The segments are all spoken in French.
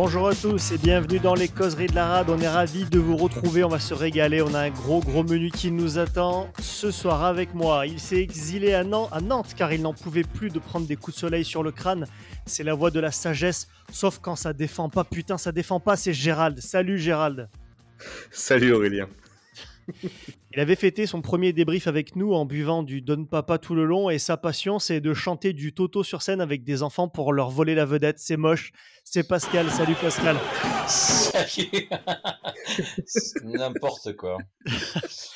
Bonjour à tous et bienvenue dans les causeries de la rade. On est ravis de vous retrouver, on va se régaler. On a un gros gros menu qui nous attend ce soir avec moi. Il s'est exilé à Nantes, car il n'en pouvait plus de prendre des coups de soleil sur le crâne. C'est la voix de la sagesse, sauf quand ça défend pas. Putain, ça défend pas, c'est Gérald. Salut Gérald. Salut Aurélien. Il avait fêté son premier débrief avec nous en buvant du Don Papa tout le long et sa passion c'est de chanter du Toto sur scène avec des enfants pour leur voler la vedette. C'est moche. C'est Pascal. Salut Pascal. Salut. N'importe quoi.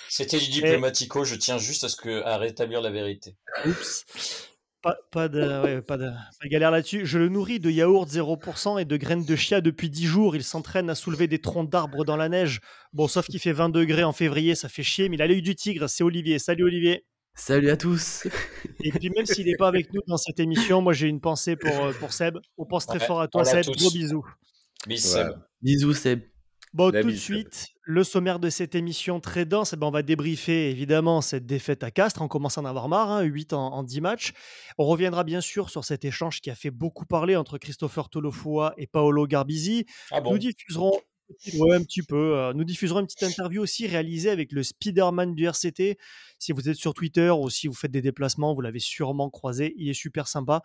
C'était du diplomatico. Je tiens juste à, ce que, à rétablir la vérité. Oups. Pas, de, pas, de, galère là-dessus. Je le nourris de yaourt 0% et de graines de chia depuis 10 jours. Il s'entraîne à soulever des troncs d'arbres dans la neige. Bon, sauf qu'il fait 20 degrés en février, ça fait chier, mais il a l'œil du tigre. C'est Olivier. Salut Olivier. Salut à tous. Et puis même s'il n'est pas avec nous dans cette émission, moi j'ai une pensée pour, euh, pour Seb. On pense très fort à toi Seb. Gros bisous. Bisous Seb. Bisous Seb. Bon, tout de suite, le sommaire de cette émission très dense, eh ben, on va débriefer évidemment cette défaite à Castres. On commence à en avoir marre, 8 hein, en, 10 matchs. On reviendra bien sûr sur cet échange qui a fait beaucoup parler entre Christopher Tolofoa et Paolo Garbisi. Ah Nous diffuserons un petit peu. Euh, nous diffuserons une petite interview aussi réalisée avec le Spider-Man du RCT. Si vous êtes sur Twitter ou si vous faites des déplacements, vous l'avez sûrement croisé. Il est super sympa.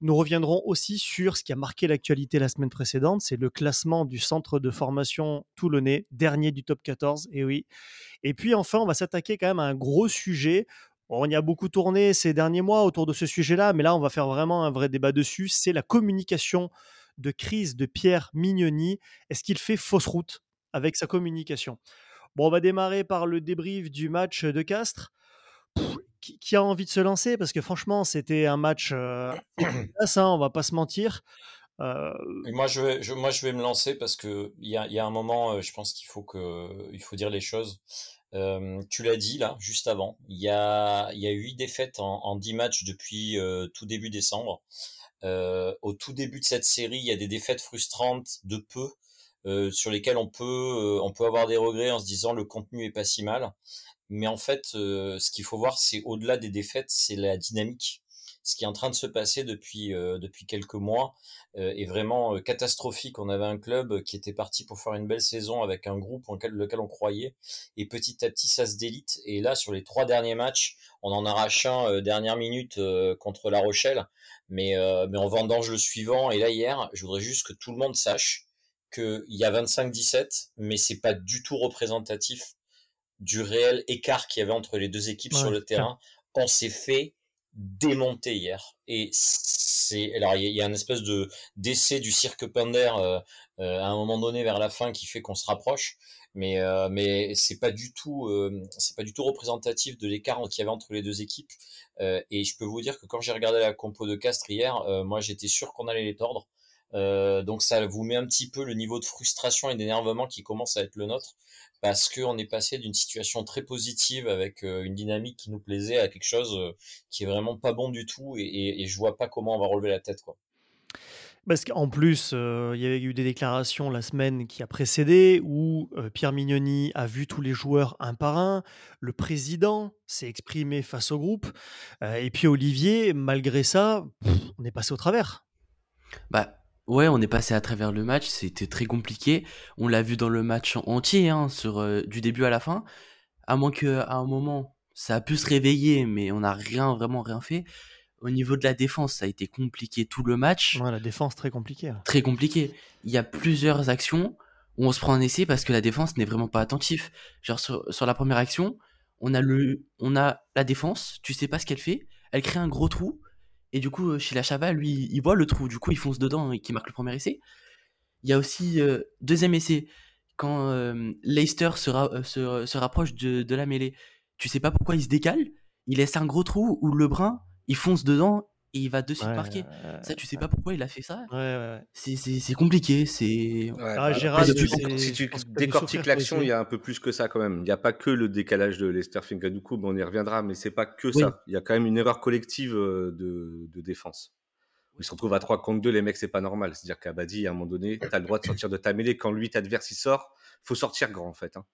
Nous reviendrons aussi sur ce qui a marqué l'actualité la semaine précédente, c'est le classement du centre de formation toulonnais, dernier du top 14, et oui. Et puis enfin, on va s'attaquer quand même à un gros sujet. On y a beaucoup tourné ces derniers mois autour de ce sujet-là, mais là, on va faire vraiment un vrai débat dessus. C'est la communication de crise de Pierre Mignoni. Est-ce qu'il fait fausse route avec sa communication? Bon, on va démarrer par le débrief du match de Castres qui, a envie de se lancer Parce que franchement, c'était un match euh, hein, on va pas se mentir. Euh, moi, je vais, moi, je vais me lancer parce que il y a, y a, un moment, euh, je pense qu'il faut que, il faut dire les choses. Euh, tu l'as dit là, juste avant. Il y a, il y a huit défaites en, en 10 matchs depuis euh, tout début décembre. au tout début de cette série, il y a des défaites frustrantes de peu. Sur lesquelles on peut, on peut avoir des regrets en se disant le contenu est pas si mal. Mais en fait, euh, ce qu'il faut voir, c'est au-delà des défaites, c'est la dynamique. Ce qui est en train de se passer depuis euh, quelques mois euh, est vraiment catastrophique. On avait un club qui était parti pour faire une belle saison avec un groupe en lequel on croyait, et petit à petit ça se délite. Et là, sur les trois derniers matchs, on en arrache un dernière minute contre La Rochelle, mais mais on vendange le suivant. Et là hier, je voudrais juste que tout le monde sache qu'il y a 25-17, mais c'est pas du tout représentatif du réel écart qu'il y avait entre les deux équipes sur le terrain. On s'est fait démonter hier. Et c'est alors il y, a une espèce de d'essai du cirque Pender euh, euh, à un moment donné vers la fin qui fait qu'on se rapproche, mais euh, mais c'est pas du tout c'est pas du tout représentatif de l'écart qu'il y avait entre les deux équipes. et je peux vous dire que quand j'ai regardé la compo de Castres hier, moi j'étais sûr qu'on allait les tordre. Donc ça vous met un petit peu le niveau de frustration et d'énervement qui commence à être le nôtre parce qu'on est passé d'une situation très positive avec euh, une dynamique qui nous plaisait à quelque chose euh, qui est vraiment pas bon du tout et, et, je vois pas comment on va relever la tête quoi. Parce qu'en plus, euh, il y avait eu des déclarations la semaine qui a précédé où Pierre Mignoni a vu tous les joueurs un par un, le président s'est exprimé face au groupe, et puis Olivier, malgré ça, on est passé au travers. Bah, Ouais, on est passé à travers le match, c'était très compliqué. On l'a vu dans le match entier, hein, sur, euh, du début à la fin. À moins qu'à un moment, ça a pu se réveiller, mais on n'a rien, vraiment rien fait. Au niveau de la défense, ça a été compliqué tout le match. Ouais, la défense, très compliquée. Très compliqué. Il y a plusieurs actions où on se prend un essai parce que la défense n'est vraiment pas attentif. Genre, sur, sur la première action, on a, le, on a la défense, tu sais pas ce qu'elle fait, elle crée un gros trou, et du coup, chez la Chava, lui, il voit le trou, du coup, il fonce dedans et qui marque le premier essai. Il y a aussi euh, deuxième essai, quand euh, Leicester se, euh, se, rapproche de, de, la mêlée. Tu sais pas pourquoi il se décale, il laisse un gros trou où le brun, il fonce dedans et il va de suite marquer. ça, tu sais pas pourquoi il a fait ça. c'est compliqué. C'est. Ah, si tu, décortiques l'action, il y a un peu plus que ça quand même. Il n'y a pas que le décalage de Lester coup on y reviendra, mais c'est pas que ça. Il y a quand même une erreur collective euh, de, de défense. Ils se retrouvent à 3 contre 2, les mecs, c'est pas normal. C'est-à-dire qu'Abadi, à un moment donné, tu as le droit de sortir de ta mêlée. Quand lui, adverse, il sort, faut sortir grand, en fait. Hein.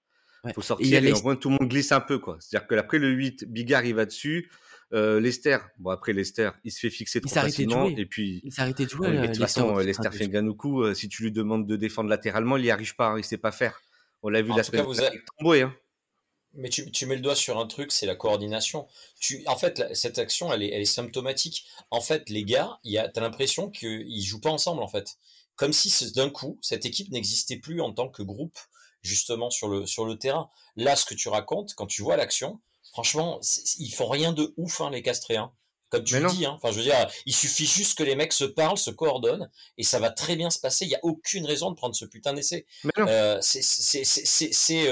Il faut sortir et, et en tout le monde glisse un peu. quoi. C'est-à-dire que après le 8, Bigard il va dessus. Euh, Lester, bon après Lester, il se fait fixer trop facilement et puis il s'est arrêté de jouer. de toute façon, Lester fait Ganoku, si tu lui demandes de défendre latéralement, il n'y arrive pas, hein, il sait pas faire. On l'a vu la semaine dernière. Hein. Mais tu, tu, mets le doigt sur un truc, c'est la coordination. Tu, en fait, cette action, elle est, elle est symptomatique. En fait, les gars, tu as l'impression qu'ils jouent pas ensemble, en fait. Comme si d'un coup, cette équipe n'existait plus en tant que groupe, justement, sur le, sur le terrain. Là, ce que tu racontes, quand tu vois l'action, franchement, ils font rien de ouf, hein, les Castréens. Comme tu le dis, hein. enfin, je veux dire, il suffit juste que les mecs se parlent, se coordonnent, et ça va très bien se passer. Il n'y a aucune raison de prendre ce putain d'essai. Euh, euh,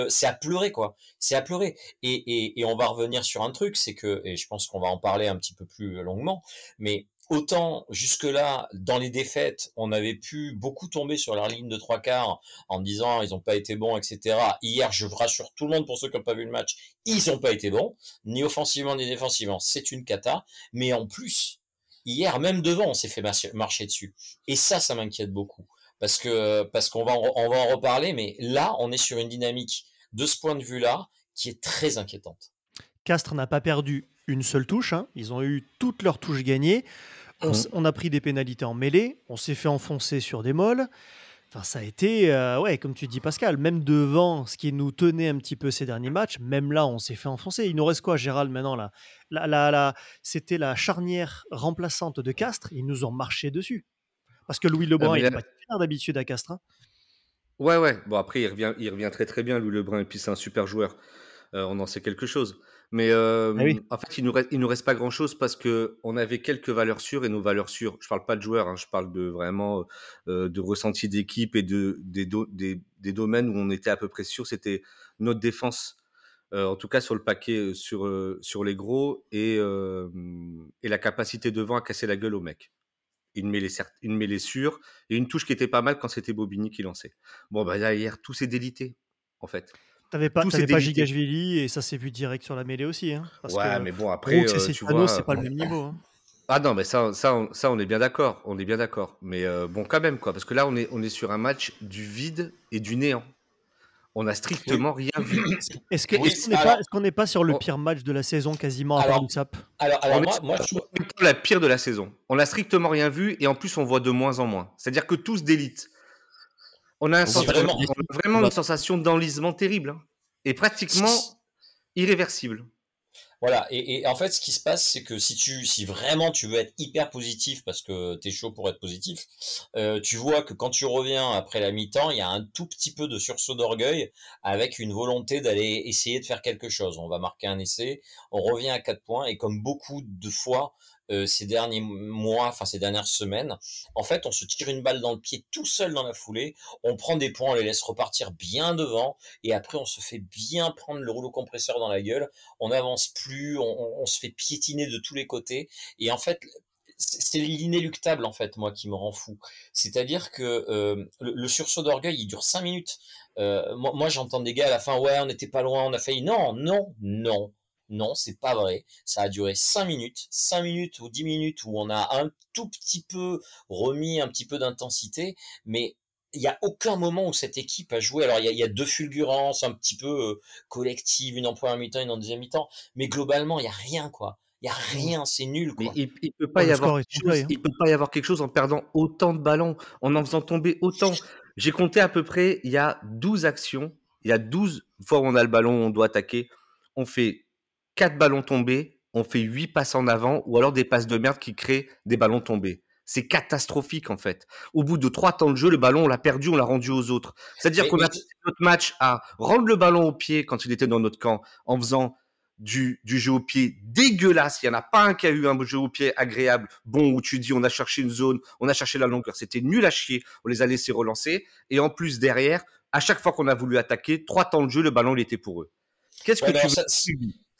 c'est à pleurer, quoi. C'est à pleurer. Et, et, et on va revenir sur un truc, c'est que, et je pense qu'on va en parler un petit peu plus longuement, mais autant jusque-là, dans les défaites, on avait pu beaucoup tomber sur leur ligne de trois quarts en disant ils n'ont pas été bons, etc. Hier, je rassure tout le monde pour ceux qui n'ont pas vu le match, ils n'ont pas été bons, ni offensivement ni défensivement. C'est une cata. Mais en plus, hier, même devant, on s'est fait marcher dessus. Et ça, ça m'inquiète beaucoup. Parce que parce qu'on va, on va en reparler, mais là, on est sur une dynamique de ce point de vue-là qui est très inquiétante. Castres n'a pas perdu une seule touche. Hein. Ils ont eu toutes leurs touches gagnées. Mmh. On, a pris des pénalités en mêlée, on s'est fait enfoncer sur des molles. Enfin, ça a été, euh, ouais, comme tu dis, Pascal, même devant ce qui nous tenait un petit peu ces derniers matchs, même là, on s'est fait enfoncer. Il nous reste quoi, Gérald, maintenant là? La, C'était la charnière remplaçante de Castres. Ils nous ont marché dessus. Parce que Louis Lebrun, ah, il n'est pas titulaire d'habitude à Castres. Hein. Ouais, ouais. Bon, après, il revient, il revient très très bien, Louis Lebrun, et puis c'est un super joueur. Euh, on en sait quelque chose. Mais ah en fait, il nous reste, nous reste pas grand chose parce que on avait quelques valeurs sûres et nos valeurs sûres. Je parle pas de joueurs, hein, je parle de vraiment de ressenti d'équipe et de des, des, domaines où on était à peu près sûr. C'était notre défense, en tout cas sur le paquet, sur sur les gros et et la capacité devant à casser la gueule aux mecs. Une mêlée, une mêlée sûre et une touche qui était pas mal quand c'était Bobigny qui lançait. Bon, bah hier, tout s'est délité, en fait. T'avais pas, avais pas Gigashvili et ça s'est vu direct sur la mêlée aussi. Hein, ouais, mais bon, après, euh, tu vois, c'est pas le même niveau. Hein. Ah non, mais ça, ça, on, ça, on est bien d'accord. On est bien d'accord. Mais euh, bon, quand même, quoi. Parce que là, on est, on est sur un match du vide et du néant. On a strictement rien vu. Est-ce qu'on n'est pas, sur le pire match de la saison quasiment à part l'USAP Alors, alors moi, moi je la pire de la saison. On a strictement rien vu et en plus, on voit de moins en moins. C'est-à-dire que tous d'élite. On a, un vraiment, vraiment une sensation d'enlisement terrible. Hein. Et pratiquement irréversible. Voilà, et, en fait, ce qui se passe, c'est que si tu, si vraiment tu veux être hyper positif, parce que tu es chaud pour être positif, euh, tu vois que quand tu reviens après la mi-temps, il y a un tout petit peu de sursaut d'orgueil avec une volonté d'aller essayer de faire quelque chose. On va marquer un essai, on revient à quatre points, et comme beaucoup de fois, euh, ces derniers mois, enfin ces dernières semaines, en fait, on se tire une balle dans le pied tout seul dans la foulée, on prend des points, on les laisse repartir bien devant, et après on se fait bien prendre le rouleau compresseur dans la gueule, on n'avance plus, on, se fait piétiner de tous les côtés, et en fait, c'est l'inéluctable en fait moi qui me rend fou. C'est-à-dire que euh, le, sursaut d'orgueil il dure cinq minutes. Euh, moi, moi j'entends des gars à la fin ouais on n'était pas loin, on a failli. Non non non non, c'est pas vrai. Ça a duré 5 minutes, 5 minutes ou 10 minutes où on a un tout petit peu remis un petit peu d'intensité, mais il n'y a aucun moment où cette équipe a joué. Alors, il y a, deux fulgurances un petit peu euh, collectives, une en première mi-temps, une en deuxième mi-temps, mais globalement, il n'y a rien, quoi. Il n'y a rien, c'est nul. Quoi. il, ne peut pas y avoir hein. peut pas y avoir quelque chose en perdant autant de ballons, en en faisant tomber autant. J'ai compté à peu près, il y a 12 actions, il y a 12 fois où on a le ballon, on doit attaquer. On fait 4 ballons tombés, on fait 8 passes en avant ou alors des passes de merde qui créent des ballons tombés. C'est catastrophique en fait. Au bout de 3 temps de jeu, le ballon, on l'a perdu, on l'a rendu aux autres. C'est-à-dire qu'on a fait notre match à rendre le ballon au pied quand il était dans notre camp en faisant du, du jeu au pied dégueulasse. Il n'y en a pas un qui a eu un jeu au pied agréable, bon, où tu dis on a cherché une zone, on a cherché la longueur. C'était nul à chier. On les a laissés relancer. Et en plus, derrière, à chaque fois qu'on a voulu attaquer, trois temps de jeu, le ballon, il était pour eux. Qu'est-ce que tu veux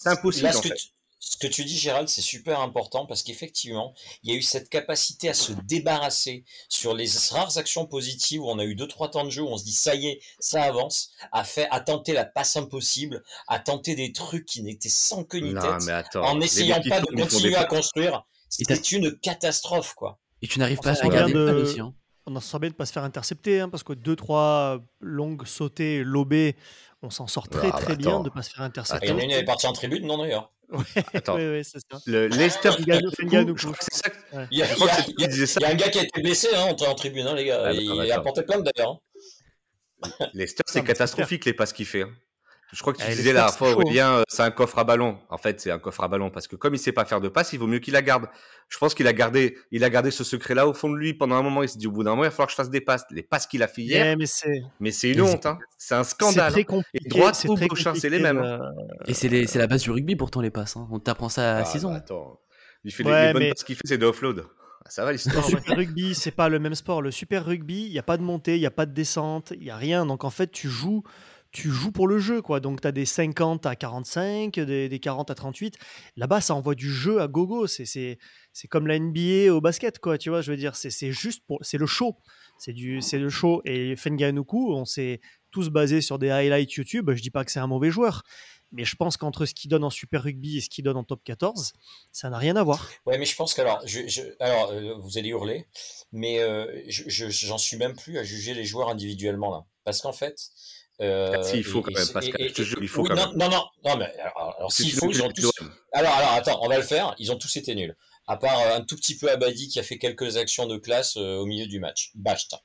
c'est impossible. ce, que tu, ce, que tu, dis, Gérald, c'est super important parce qu'effectivement, il y a eu cette capacité à se débarrasser sur les rares actions positives où on a eu deux trois temps de jeu où on se dit ça y est, ça avance, à tenter la passe impossible, à tenter des trucs qui n'étaient sans queue ni tête, en n'essayant pas de continuer à construire. C'était une catastrophe, quoi. Et tu n'arrives pas à regarder de... Hein. On en sent bien de ne pas se faire intercepter, hein, parce que deux, trois longues sautées, lobées, on s'en sort très ah, très bien de ne pas se faire intercepter. Il y en a une qui est partie en tribune, non d'ailleurs Ouais, Attends. ouais, ouais c'est ça. Le ça. Il y, a, un gars qui a été blessé hein, en, tribune, hein, les gars. Ah, il, a porté plainte d'ailleurs. Hein. Leicester, c'est catastrophique les passes qu'il fait. Hein. Je crois que tu disais la fois, Aurélien, euh, c'est un coffre à ballon. En fait, c'est un coffre à ballon parce que comme il sait pas faire de passe, il vaut mieux qu'il la garde. Je pense qu'il a gardé, il a gardé ce secret-là au fond de lui pendant un moment. Il s'est dit au bout d'un moment, il va falloir que je fasse des passes. Les passes qu'il a fait hier. mais c'est, mais c'est une honte. Hein. C'est un scandale. Très compliqué, et droite ou gauche, c'est les mêmes. Hein. Et c'est, la base du rugby pourtant les passes. Hein. On t'apprend ça à 6 ah, ans. Bah, attends. Il fait les, bonnes passes qu'il fait, c'est de offload. Ah, ça va l'histoire. Le super rugby, c'est pas le même sport. Le super rugby, il n'y a pas de montée, il n'y a pas de descente, il n'y a rien. Donc en fait, tu joues tu joues pour le jeu, quoi. Donc, tu as des 50 à 45, des, des 40 à 38. Là-bas, ça envoie du jeu à gogo. C'est comme la NBA au basket, quoi. Tu vois, je veux dire, c'est juste pour. C'est le show. C'est le show. Et Fenganuku, on s'est tous basés sur des highlights YouTube. Je dis pas que c'est un mauvais joueur. Mais je pense qu'entre ce qu'il donne en Super Rugby et ce qu'il donne en Top 14, ça n'a rien à voir. Ouais, mais je pense qu'alors, je, alors, euh, vous allez hurler, mais euh, j'en suis même plus à juger les joueurs individuellement là. Parce qu'en fait, euh, il faut quand même, Pascal, je te jure, il faut quand non, même. Non, non, non, mais alors, s'il faut, ils ont tous. Alors, alors, attends, on va le faire. Ils ont tous été nuls. À part euh, un tout petit peu Abadi qui a fait quelques actions de classe euh, au milieu du match. Basta.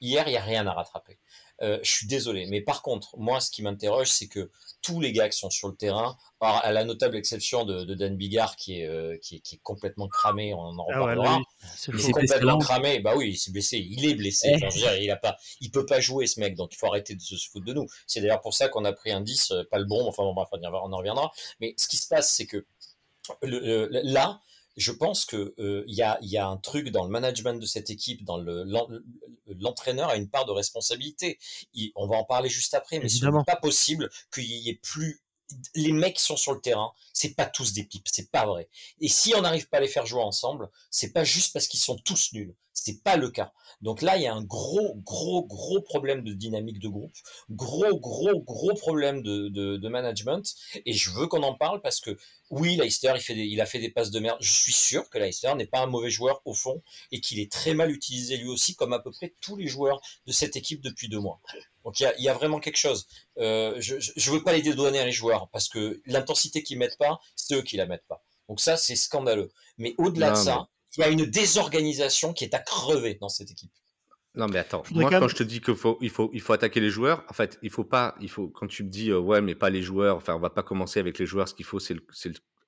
Hier, il n'y a rien à rattraper. Euh, je suis désolé. Mais par contre, moi, ce qui m'interroge, c'est que tous les gars qui sont sur le terrain, à la notable exception de, Dan Bigard qui est, euh, qui est, qui, est, complètement cramé, on en ah reparlera. il est complètement cramé. Bah oui, il s'est blessé. Il est blessé. Enfin, je veux dire, il a pas, il peut pas jouer ce mec, donc il faut arrêter de se foutre de nous. C'est d'ailleurs pour ça qu'on a pris un 10, euh, pas le bon. Enfin bon, bref, on en reviendra. Mais ce qui se passe, c'est que le, là, je pense que il y, a, y, a, un truc dans le management de cette équipe, dans le l'entraîneur a une part de responsabilité. on va en parler juste après, mais ce n'est pas possible qu'il y ait plus les mecs qui sont sur le terrain, c'est pas tous des pipes, c'est pas vrai. Et si on n'arrive pas à les faire jouer ensemble, c'est pas juste parce qu'ils sont tous nuls. C'est pas le cas. Donc là, il y a un gros, gros, gros problème de dynamique de groupe, gros, gros, gros problème de, de, management. Et je veux qu'on en parle parce que oui, Leicester, il, fait il a fait des passes de merde. Je suis sûr que Leicester n'est pas un mauvais joueur au fond et qu'il est très mal utilisé lui aussi, comme à peu près tous les joueurs de cette équipe depuis deux mois. Donc il y a, vraiment quelque chose. Euh, je ne veux pas les dédouaner à les joueurs parce que l'intensité qu'ils mettent pas, c'est eux qui la mettent pas. Donc ça, c'est scandaleux. Mais au-delà de ça, il y a une désorganisation qui est à crever dans cette équipe. Non mais attends, moi quand je te dis qu'il faut, il faut, il faut attaquer les joueurs, en fait, il faut pas, il faut quand tu me dis euh, ouais mais pas les joueurs, enfin on va pas commencer avec les joueurs, ce qu'il faut c'est le,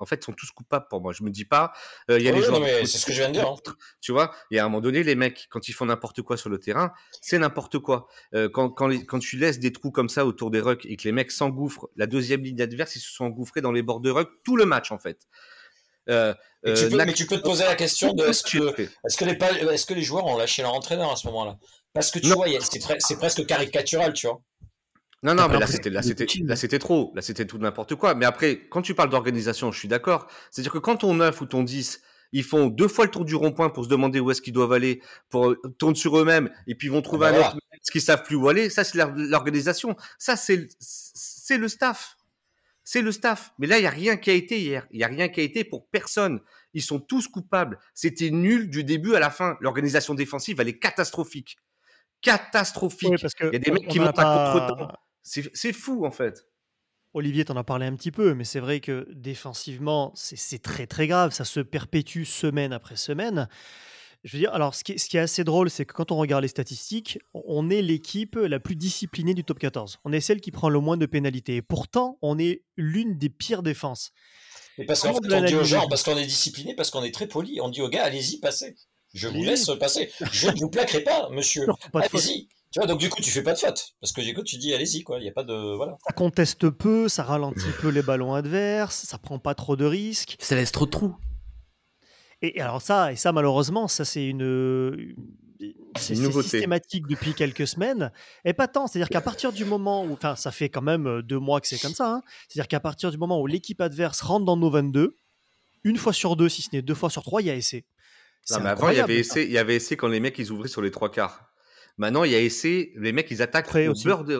en fait, ils sont tous coupables pour moi. Je me dis pas, euh, il y a les joueurs. C'est ce que je viens de dire. Hein. Tu vois, et à un moment donné, les mecs, quand ils font n'importe quoi sur le terrain, c'est n'importe quoi. Euh, quand, quand, quand, tu laisses des trous comme ça autour des rucks et que les mecs s'engouffrent, la deuxième ligne adverse, ils se sont engouffrés dans les bords de ruck tout le match en fait. Euh, mais, tu peux, mais, tu peux, te poser la question de est-ce que, est que, les, est que les joueurs ont lâché leur entraîneur à ce moment-là? Parce que tu vois, c'est presque caricatural, tu vois. Non, non, mais là, c'était, là, c'était, là, c'était trop. Là, c'était tout n'importe quoi. Mais après, quand tu parles d'organisation, je suis d'accord. C'est-à-dire que quand ton 9 ou ton 10, ils font deux fois le tour du rond-point pour se demander où est-ce qu'ils doivent aller, pour euh, tourner sur eux-mêmes, et puis ils vont trouver ah, un bah autre, ce qu'ils savent plus où aller. Ça, c'est l'organisation. Ça, c'est, c'est le staff. C'est le staff. Mais là, il n'y a rien qui a été hier. Il n'y a rien qui a été pour personne. Ils sont tous coupables. C'était nul du début à la fin. L'organisation défensive, elle est catastrophique. Catastrophique. il y a des mecs qui vont pas contre c'est fou en fait. Olivier, t'en as parlé un petit peu, mais c'est vrai que défensivement, c'est très très grave. Ça se perpétue semaine après semaine. Je veux dire, alors ce qui est, assez drôle, c'est que quand on regarde les statistiques, on est l'équipe la plus disciplinée du top 14. On est celle qui prend le moins de pénalités. Et pourtant, on est l'une des pires défenses. Et parce qu'en fait, on dit aux gens, parce qu'on est discipliné, parce qu'on est très poli, on dit aux gars, allez-y, passez. Je vous laisse passer. Je ne vous plaquerai pas, monsieur. Allez-y. Tu vois, donc du coup, tu fais pas de faute. Parce que du coup, tu dis, allez-y, quoi. Il n'y a pas de. Voilà. Ça conteste peu, ça ralentit peu les ballons adverses, ça prend pas trop de risques. Ça laisse trop de trous. Et, alors, ça, et ça, malheureusement, ça, c'est une. C'est systématique depuis quelques semaines. Et pas tant. C'est-à-dire qu'à partir du moment où. Enfin, ça fait quand même euh, deux mois que c'est comme ça. Hein. C'est-à-dire qu'à partir du moment où l'équipe adverse rentre dans nos 22, une fois sur deux, si ce n'est deux fois sur trois, il y a essai. Non, mais avant, il y avait essai, il y avait essai quand les mecs ils ouvraient sur les trois quarts. Maintenant, il y a essai, les mecs, ils attaquent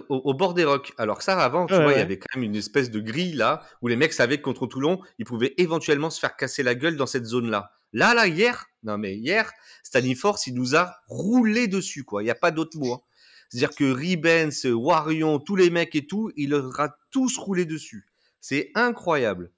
au, bord des rocks. Alors que ça, avant, tu vois, il y avait quand même une espèce de grille là, où les mecs savaient que contre Toulon, ils pouvaient éventuellement se faire casser la gueule dans cette zone-là. Là, là, hier, non mais hier, Force, il nous a roulé dessus, quoi. Il n'y a pas d'autre mot. Hein. C'est-à-dire que Ribens, Warion, tous les mecs et tout, il leur a tous roulé dessus. C'est incroyable.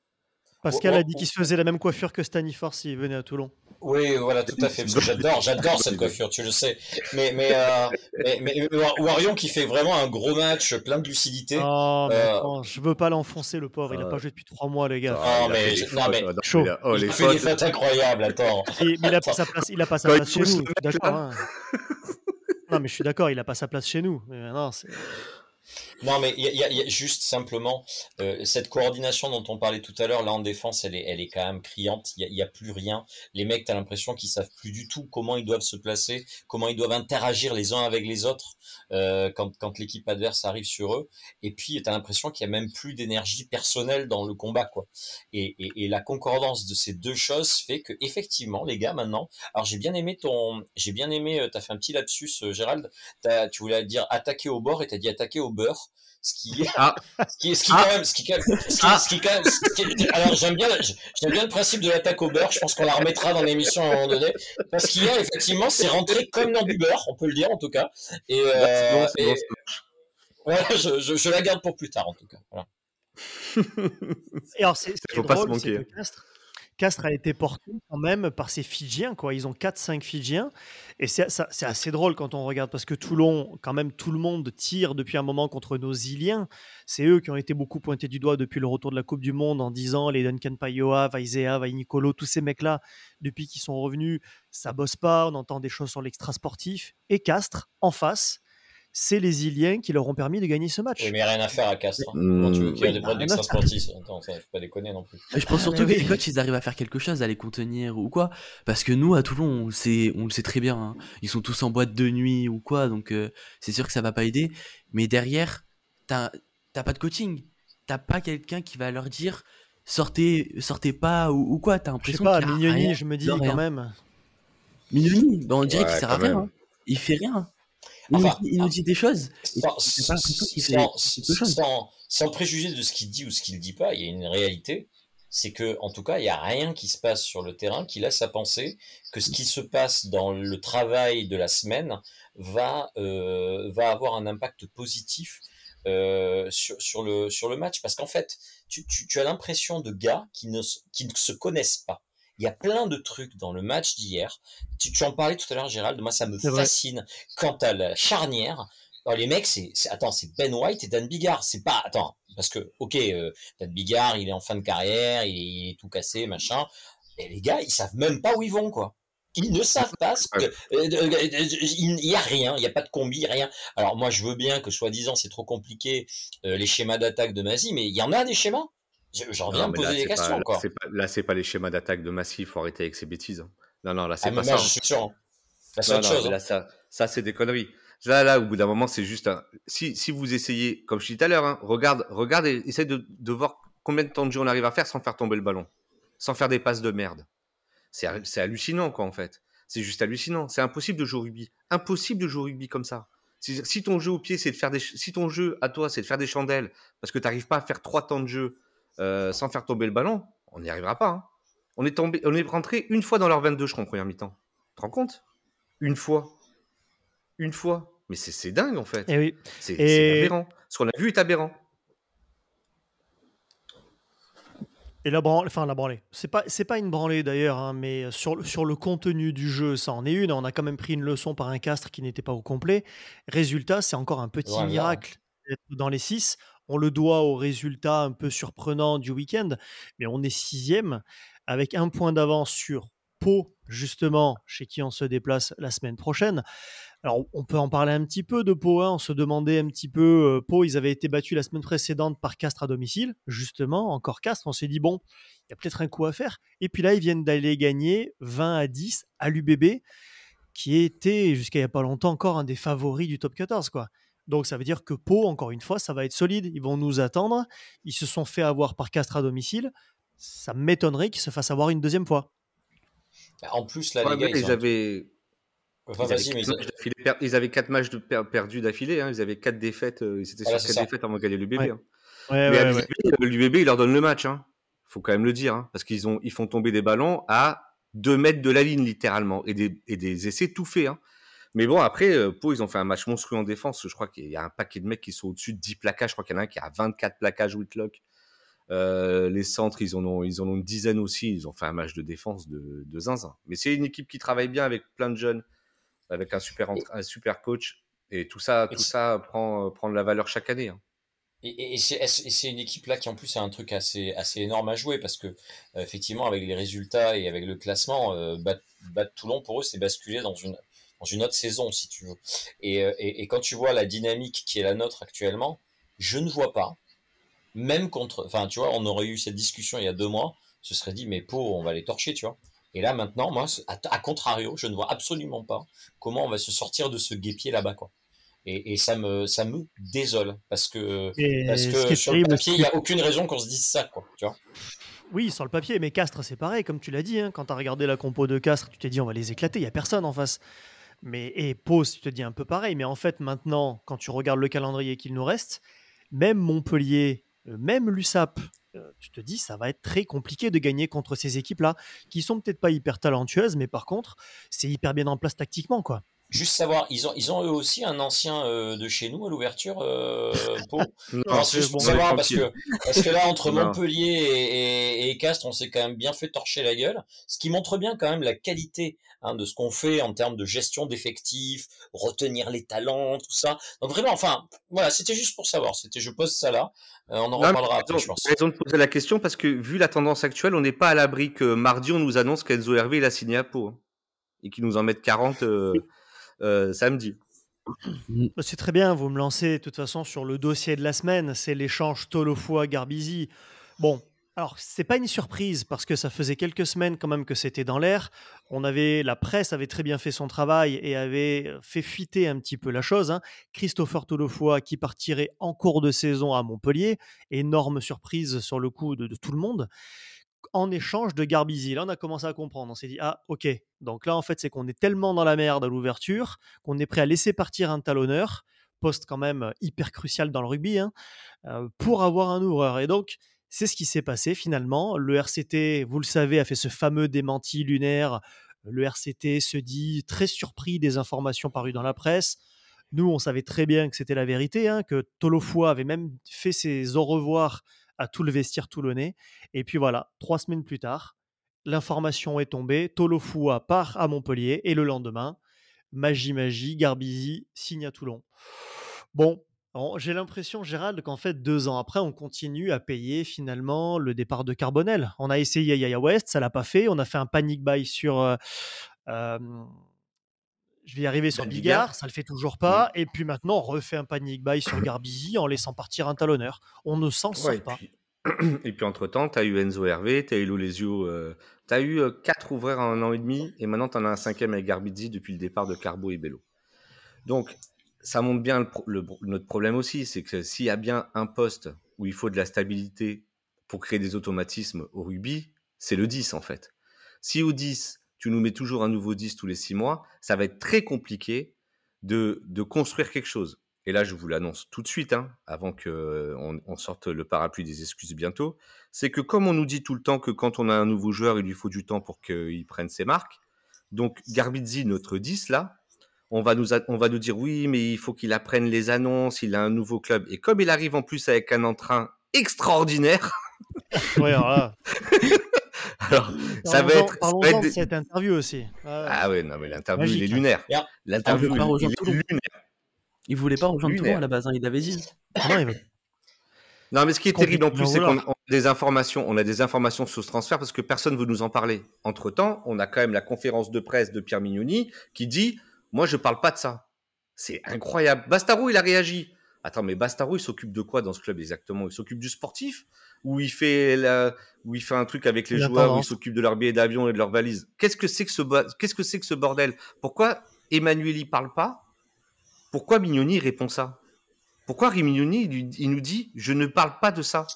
Pascal a dit qu'il se faisait la même coiffure que Stanifor s'il venait à Toulon. Oui, voilà, tout à fait. Parce que j'adore, j'adore cette coiffure, tu le sais. Mais, mais, euh, mais, mais, Warion qui fait vraiment un gros match, plein de lucidité. Oh, euh... je veux pas l'enfoncer, le pauvre. Il a pas joué depuis trois mois, les gars. Oh, mais, non, mais, chaud. Oh, il a fait des fêtes incroyables, attends. mais il a pas sa place, il a pas sa place chez nous. D'accord. Hein. non, mais je suis d'accord, il a pas sa place chez nous. Mais non, c'est. Non, mais il y, y, a juste simplement euh, cette coordination dont on parlait tout à l'heure, là en défense, elle est, elle est quand même criante. Il n'y a, a, plus rien. Les mecs, tu as l'impression qu'ils savent plus du tout comment ils doivent se placer, comment ils doivent interagir les uns avec les autres euh, quand, quand l'équipe adverse arrive sur eux. Et puis, tu as l'impression qu'il n'y a même plus d'énergie personnelle dans le combat. quoi. Et, et, et, la concordance de ces deux choses fait que effectivement, les gars, maintenant, alors j'ai bien aimé ton, j'ai bien aimé, euh, tu fait un petit lapsus, euh, Gérald, tu voulais dire attaquer au bord et tu as dit attaquer au beurre ce qui ah. ce qui ce qui quand même ce qui quand même ce qui, quand même alors j'aime bien j'aime bien le principe de l'attaque au beurre je pense qu'on la remettra dans l'émission à un moment donné. Parce qu'il y a effectivement c'est rentré comme dans du beurre on peut le dire en tout cas. Et, euh, et voilà, je, je, je, la garde pour plus tard en tout cas. Voilà. et alors c'est drôle, pas se manquer Castres a été porté quand même par ces Fidjiens. Quoi. Ils ont 4-5 Fidjiens. Et c'est assez drôle quand on regarde, parce que Toulon, quand même, tout le monde tire depuis un moment contre nos Iliens. C'est eux qui ont été beaucoup pointés du doigt depuis le retour de la Coupe du Monde en disant les Duncan Payoa, Vaizea, Nicolo, tous ces mecs-là, depuis qu'ils sont revenus, ça bosse pas. On entend des choses sur l'extra sportif. Et Castres, en face, c'est les Iliens qui leur ont permis de gagner ce match. Oui, mais rien à faire à Castres. Hein. Mmh. tu veux qu'il y ait des problèmes sportifs Attends, ça, faut pas déconner non plus. Je pense surtout que les coachs, ils arrivent à faire quelque chose, à les contenir ou quoi. Parce que nous, à Toulon, on le sait, on le sait très bien. Hein. Ils sont tous en boîte de nuit ou quoi, donc euh, c'est sûr que ça va pas aider. Mais derrière, t'as pas de coaching. T'as pas quelqu'un qui va leur dire sortez, sortez pas ou, quoi. T'as l'impression. Je sais pas, Mignoni, je me dis quand même. Mignoni, ben, on dirait qu'il sert à rien. Hein. Il fait rien. Il, nous dit des choses. Sans, préjuger de ce qu'il dit ou ce qu'il dit pas, il y a une réalité. C'est que, en tout cas, il n'y a rien qui se passe sur le terrain qui laisse à penser que ce qui se passe dans le travail de la semaine va, euh, va avoir un impact positif euh, sur, sur, le, sur le match. Parce qu'en fait, tu, tu, tu as l'impression de gars qui ne, qui ne se connaissent pas. Il y a plein de trucs dans le match d'hier. Tu, tu, en parlais tout à l'heure, Gérald. Moi, ça me fascine. Quant à la charnière, alors, les mecs, c'est, attends, c'est Ben White et Dan Bigard. C'est pas, attends, parce que, ok, euh, Dan Bigard, il est en fin de carrière, il est, tout cassé, machin. Et les gars, ils savent même pas où ils vont, quoi. Ils ne savent pas ce que, euh, il n'y a rien, il n'y a pas de combi, rien. Alors moi, je veux bien que soi-disant c'est trop compliqué euh, les schémas d'attaque de Mazi, mais il y en a des schémas. J'en viens à me poser des questions encore. là, c'est pas les schémas d'attaque de Massif, faut arrêter avec ces bêtises. Hein. Non, non, là, c'est ah, pas ça. Je suis sûr. c'est autre chose. Là, ça, ça c'est des conneries. Là, là, au bout d'un moment, c'est juste un... si, si vous essayez, comme je dis tout à l'heure, hein, regarde, regarde et essaye de, de, voir combien de temps de jeu on arrive à faire sans faire tomber le ballon, sans faire des passes de merde. C'est hallucinant, quoi, en fait. C'est juste hallucinant. C'est impossible de jouer au rugby. Impossible de jouer au rugby comme ça. Si, si ton jeu au pied, c'est de faire des, si ton jeu à toi, c'est de faire des chandelles, parce que tu n'arrives pas à faire trois temps de jeu euh, sans faire tomber le ballon, on n'y arrivera pas. Hein. On, est tombé, on est rentré une fois dans leur 22, je crois, en première mi-temps. Tu te rends compte? Une fois. Une fois. Mais c'est dingue, en fait. Eh oui. C'est aberrant. Ce qu'on a vu est aberrant. Et la branlée, enfin la branlée, c'est pas c'est pas une branlée d'ailleurs, hein, mais sur, sur le contenu du jeu, ça en est une. On a quand même pris une leçon par un castre qui n'était pas au complet. Résultat, c'est encore un petit miracle d'être dans les six. On le doit au résultat un peu surprenant du week-end, mais on est sixième avec un point d'avance sur Pau, justement, chez qui on se déplace la semaine prochaine. Alors, on peut en parler un petit peu de Pau. Hein. On se demandait un petit peu. Euh, Pau, ils avaient été battus la semaine précédente par Castres à domicile. Justement, encore Castres. On s'est dit, bon, il y a peut-être un coup à faire. Et puis là, ils viennent d'aller gagner 20 à 10 à l'UBB, qui était, jusqu'à il n'y a pas longtemps, encore un des favoris du top 14. Quoi. Donc ça veut dire que Pau, encore une fois, ça va être solide. Ils vont nous attendre. Ils se sont fait avoir par Castres à domicile. Ça m'étonnerait qu'ils se fassent avoir une deuxième fois. En plus, là, les gars, ils, avaient. ils, avaient quatre matchs de perdus d'affilée. Hein. Ils avaient quatre défaites. Euh, ils étaient sur quatre défaites avant de gagner l'UBB. Hein. Mais l'UBB, il leur donne le match. Hein. faut quand même le dire. Hein, parce qu'ils ont, ils font tomber des ballons à deux mètres de la ligne, littéralement. Et des, et des essais tout faits. Hein Mais bon, après, euh, Pau, ils ont fait un match monstrueux en défense. Je crois qu'il y a un paquet de mecs qui sont au-dessus de 10 plaquages. Je crois qu'il y en a un qui a 24 plaquages Whitlock. Euh, les centres, ils en, ont, ils en ont une dizaine aussi. Ils ont fait un match de défense de, de zinzin. Mais c'est une équipe qui travaille bien avec plein de jeunes, avec un super, un super coach. Et tout ça, tout ça prend, prend de la valeur chaque année. Hein. Et, et c'est une équipe là qui en plus a un truc assez, assez énorme à jouer parce que euh, effectivement avec les résultats et avec le classement, euh, battre, Toulon pour eux c'est basculer dans une, dans une autre saison si tu veux. Et, euh, et, et, quand tu vois la dynamique qui est la nôtre actuellement, je ne vois pas, même contre, enfin tu vois, on aurait eu cette discussion il y a deux mois, ce serait dit mais pour on va les torcher, tu vois. Et là maintenant, moi, à, à contrario, je ne vois absolument pas comment on va se sortir de ce guépier là-bas quoi. Et, ça me ça me désole parce que parce que sur le papier il n'y a aucune raison qu'on se dise ça quoi tu vois oui sur le papier mais Castres c'est pareil comme tu l'as dit hein, quand tu as regardé la compo de Castres tu t'es dit on va les éclater il y a personne en face mais et Pau tu te dis un peu pareil mais en fait maintenant quand tu regardes le calendrier qu'il nous reste même Montpellier euh, même l'USAP euh, tu te dis ça va être très compliqué de gagner contre ces équipes là qui sont peut-être pas hyper talentueuses mais par contre c'est hyper bien en place tactiquement quoi Juste savoir, ils ont, ils ont eux aussi un ancien euh, de chez nous à l'ouverture, euh, juste pour savoir, parce que, parce que là, entre Montpellier et, et, Castres, on s'est quand même bien fait torcher la gueule, ce qui montre bien quand même la qualité hein, de ce qu'on fait en termes de gestion d'effectifs, retenir les talents, tout ça. Donc vraiment, enfin, voilà, c'était juste pour savoir. C'était, je pose ça là. Euh, on en reparlera après, je pense. raison de poser la question parce que vu la tendance actuelle, on n'est pas à l'abri que mardi on nous annonce qu'Enzo Hervé il a signé à Pau hein, et qu'il nous en mette 40. Euh, samedi. Bah, c'est très bien, vous me lancez de toute façon sur le dossier de la semaine, c'est l'échange Tolofoa-Garbizi. Bon, alors c'est pas une surprise parce que ça faisait quelques semaines quand même que c'était dans l'air. On avait la presse avait très bien fait son travail et avait fait fuiter un petit peu la chose. Hein. Christopher Tolofoa qui partirait en cours de saison à Montpellier, énorme surprise sur le coup de tout le monde en échange de Garbizi. Là, on a commencé à comprendre. On s'est dit, ah, ok. Donc là, en fait, c'est qu'on est tellement dans la merde à l'ouverture qu'on est prêt à laisser partir un talonneur, poste quand même hyper crucial dans le rugby, hein, euh, pour avoir un ouvreur. Et donc, c'est ce qui s'est passé finalement. Le RCT, vous le savez, a fait ce fameux démenti lunaire. Le RCT se dit très surpris des informations parues dans la presse. Nous, on savait très bien que c'était la vérité, hein, que Tolofoy avait même fait ses au revoir à tout le vestiaire toulonnais. Et puis voilà, trois semaines plus tard, l'information est tombée, Tolofua part à Montpellier et le lendemain, magie magie, Garbizi signe à Toulon. Bon, j'ai l'impression, Gérald, qu'en fait, deux ans après, on continue à payer finalement le départ de Carbonel. On a essayé Yaya West, ça l'a pas fait. On a fait un panic buy sur euh, euh, je vais y arriver sur Bigard, ça le fait toujours pas. Et puis maintenant, on refait un panic buy sur Garbizi en laissant partir un talonneur. On ne s'en sort pas. Et puis entre-temps, tu as eu Enzo Hervé, tu as eu Lolesio, euh, tu as eu euh, quatre ouvreurs en un an et demi, et maintenant tu en as un cinquième avec Garbizi depuis le départ de Carbo et Bello. Donc, ça montre bien notre problème aussi, c'est que s'il y a bien un poste où il faut de la stabilité pour créer des automatismes au rugby, c'est le 10 en fait. Si au 10, tu nous mets toujours un nouveau 10 tous les 6 mois, ça va être très compliqué de, construire quelque chose. Et là, je vous l'annonce tout de suite, hein, avant qu'on on sorte le parapluie des excuses bientôt, c'est que comme on nous dit tout le temps que quand on a un nouveau joueur, il lui faut du temps pour qu'il prenne ses marques, donc Garbizzi, notre 10, là, on va, nous, on va nous dire oui, mais il faut qu'il apprenne les annonces, il a un nouveau club. Et comme il arrive en plus avec un entrain extraordinaire, ouais, alors là. Alors, ça va être. Parlons ça va de cette interview aussi. Ah ouais, non, mais l'interview, il est lunaire. L'interview, il, il, est lunaire. Il voulait pas rejoindre Toulon à la base, hein, il avait dit. Ah non, il veut... non, mais ce qui est, terrible en plus, c'est qu'on a des informations, on a des informations sur ce transfert parce que personne ne veut nous en parler. Entre temps, on a quand même la conférence de presse de Pierre Mignoni qui dit Moi, je parle pas de ça. C'est incroyable. Bastarou, il a réagi. Attends, mais Bastarou, il s'occupe de quoi dans ce club exactement? Il s'occupe du sportif? Où il fait la, où il fait un truc avec les joueurs, où il s'occupe de leur billets d'avion et de leurs valises. Qu'est-ce que c'est que ce qu'est-ce que c'est que ce bordel? Pourquoi Emmanuel y parle pas? Pourquoi Mignoni répond ça? Pourquoi Mignoni il, nous dit je ne parle pas de ça?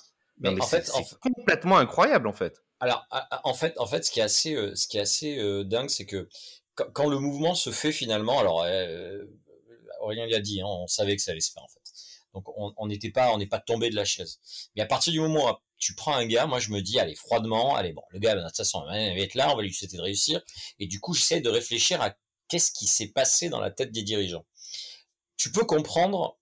Mais, en fait, c'est complètement incroyable en fait. Alors en fait, en fait, ce qui est assez, euh, ce qui est assez euh, dingue, c'est que quand, le mouvement se fait finalement, alors euh, Aurélien l'a dit, hein, on savait que ça allait se faire en fait. Donc on n'était pas, on n'est pas tombé de la chaise. Mais à partir du moment où tu prends un gars, moi je me dis, allez froidement, allez bon, le gars, de toute façon, il va être là, on va lui souhaiter de réussir. Et du coup, j'essaie de réfléchir à qu'est-ce qui s'est passé dans la tête des dirigeants Tu peux comprendre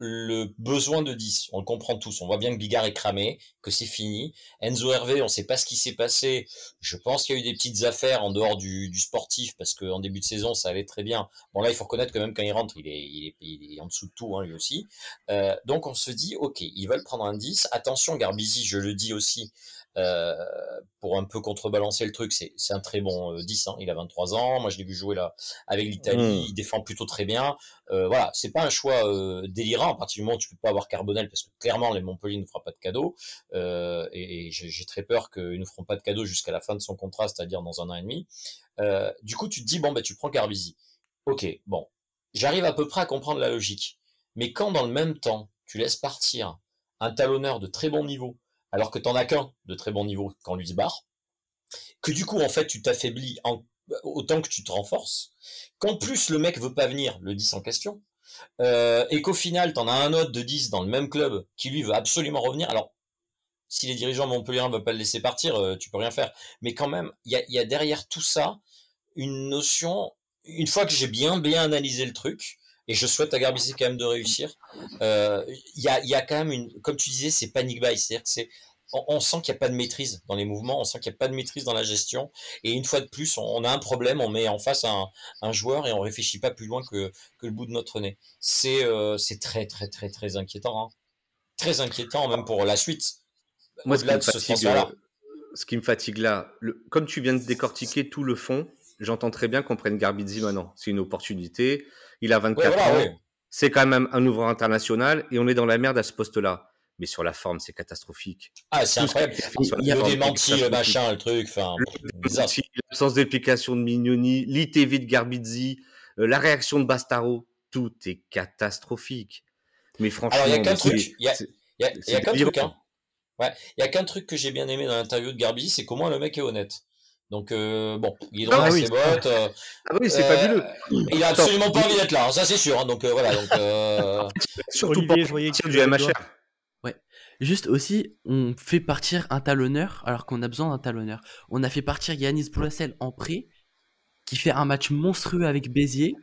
le besoin de 10. On le comprend tous. On voit bien que Bigard est cramé, que c'est fini. Enzo Hervé, on ne sait pas ce qui s'est passé. Je pense qu'il y a eu des petites affaires en dehors du, sportif parce qu'en début de saison, ça allait très bien. Bon, là, il faut reconnaître que même quand il rentre, il est, il est, en dessous de tout, hein, lui aussi. Euh, donc, on se dit, OK, ils veulent prendre un 10. Attention, Garbizi, je le dis aussi, pour un peu contrebalancer le truc, c'est un très bon 10. Euh, hein. Il a 23 ans. Moi, je l'ai vu jouer là avec l'Italie. Mmh. Il défend plutôt très bien. Euh, voilà, c'est pas un choix euh, délirant. À partir du moment où tu peux pas avoir Carbonel, parce que clairement, les Montpellier ne fera pas de cadeau. Euh, et, et j'ai très peur qu'ils ne feront pas de cadeau jusqu'à la fin de son contrat, c'est-à-dire dans un an et demi. du coup, tu te dis bon, ben, tu prends Carbizi. Ok, bon, j'arrive à peu près à comprendre la logique. Mais quand dans le même temps, tu laisses partir un talonneur de très bon niveau alors que t'en as qu'un de très bon niveau quand lui se barre, que du coup, en fait, tu t'affaiblis autant que tu te renforces, qu'en plus le mec veut pas venir, le 10 en question, euh, et qu'au final, t'en as un autre de 10 dans le même club qui lui veut absolument revenir. Alors, si les dirigeants Montpellier ne veulent pas le laisser partir, euh, tu peux rien faire. Mais quand même, il y a, derrière tout ça une notion, une fois que j'ai bien bien analysé le truc, et je souhaite à Garbizi quand même de réussir. Euh, il y, a, quand même une, comme tu disais, c'est panic buy, c'est-à-dire que c'est, on, sent qu'il n'y a pas de maîtrise dans les mouvements, on sent qu'il n'y a pas de maîtrise dans la gestion, et une fois de plus, on, a un problème, on met en face un, joueur et on réfléchit pas plus loin que, le bout de notre nez. C'est, euh, très très très très inquiétant, hein. très inquiétant même pour la suite. Moi, ce qui, me fatigue, euh, ce qui me fatigue là, comme tu viens de décortiquer tout le fond, j'entends très bien qu'on prenne Garbizzi maintenant. C'est une opportunité. Il a 24 ans. C'est quand même un ouvreur international et on est dans la merde à ce poste-là. Mais sur la forme, c'est catastrophique. Ah, c'est incroyable. Il y a le machin, le truc. Enfin, l'absence d'application de Mignoni, l'ITV de Garbizzi, euh, la réaction de Bastaro, tout est catastrophique. Mais franchement, il y a qu'un truc. Il y a, qu'un truc. Hein. Ouais, il y a qu'un truc que j'ai bien aimé dans l'interview de Garbizzi, c'est comment le mec est honnête. Donc euh, bon, il est dans ah, ses bottes. Euh, ah oui, c'est fabuleux. Euh, il a absolument pas envie d'être là, hein, ça c'est sûr. Hein, donc voilà. Donc, Surtout Olivier, pour du MHR. Ouais. Juste aussi, on fait partir un talonneur alors qu'on a besoin d'un talonneur. On a fait partir Yanis Poulasel en prêt, qui fait un match monstrueux avec Béziers,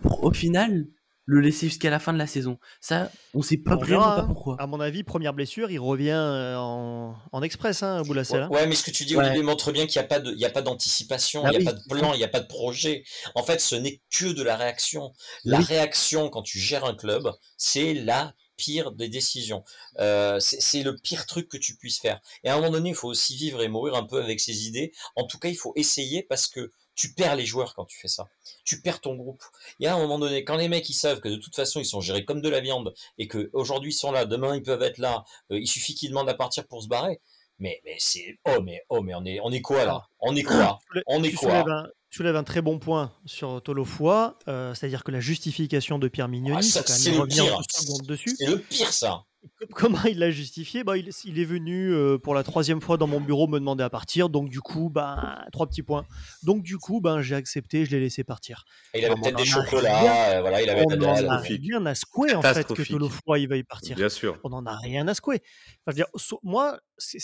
pour au final le laisser jusqu'à la fin de la saison. Ça, on sait pas vraiment pas pourquoi. À mon avis, première blessure, il revient euh, en, express, hein, Boulassel. Ouais, ouais, mais ce que tu dis, Olivier, montre bien qu'il n'y a pas de, il y a pas d'anticipation, ah il n'y a pas de plan, il n'y a pas de projet. En fait, ce n'est que de la réaction. La réaction, quand tu gères un club, c'est la pire des décisions. Euh, c'est le pire truc que tu puisses faire. Et à un moment donné, il faut aussi vivre et mourir un peu avec ses idées. En tout cas, il faut essayer parce que tu perds les joueurs quand tu fais ça. Tu perds ton groupe. Il y a un moment donné, quand les mecs ils savent que de toute façon ils sont gérés comme de la viande et que aujourd'hui ils sont là, demain ils peuvent être là, euh, il suffit qu'ils demandent à partir pour se barrer. Mais mais c'est oh mais oh mais on est on est quoi là? On est quoi? On est quoi? tu lèves un très bon point sur Tolofoy, euh, c'est-à-dire que la justification de Pierre Mignoni, ah, c'est le pire. C'est le pire ça. Comment il l'a justifié? Bah, il, est venu euh, pour la troisième fois dans mon bureau me demander à partir, donc du coup, bah, trois petits points. Donc du coup, ben, j'ai accepté, je l'ai laissé partir. il avait peut-être des chocolats, euh, voilà, il avait on n'en a rien à secouer en fait que Tolofoy il va y partir. Bien sûr. On n'en a rien à secouer. Enfin, dire, moi,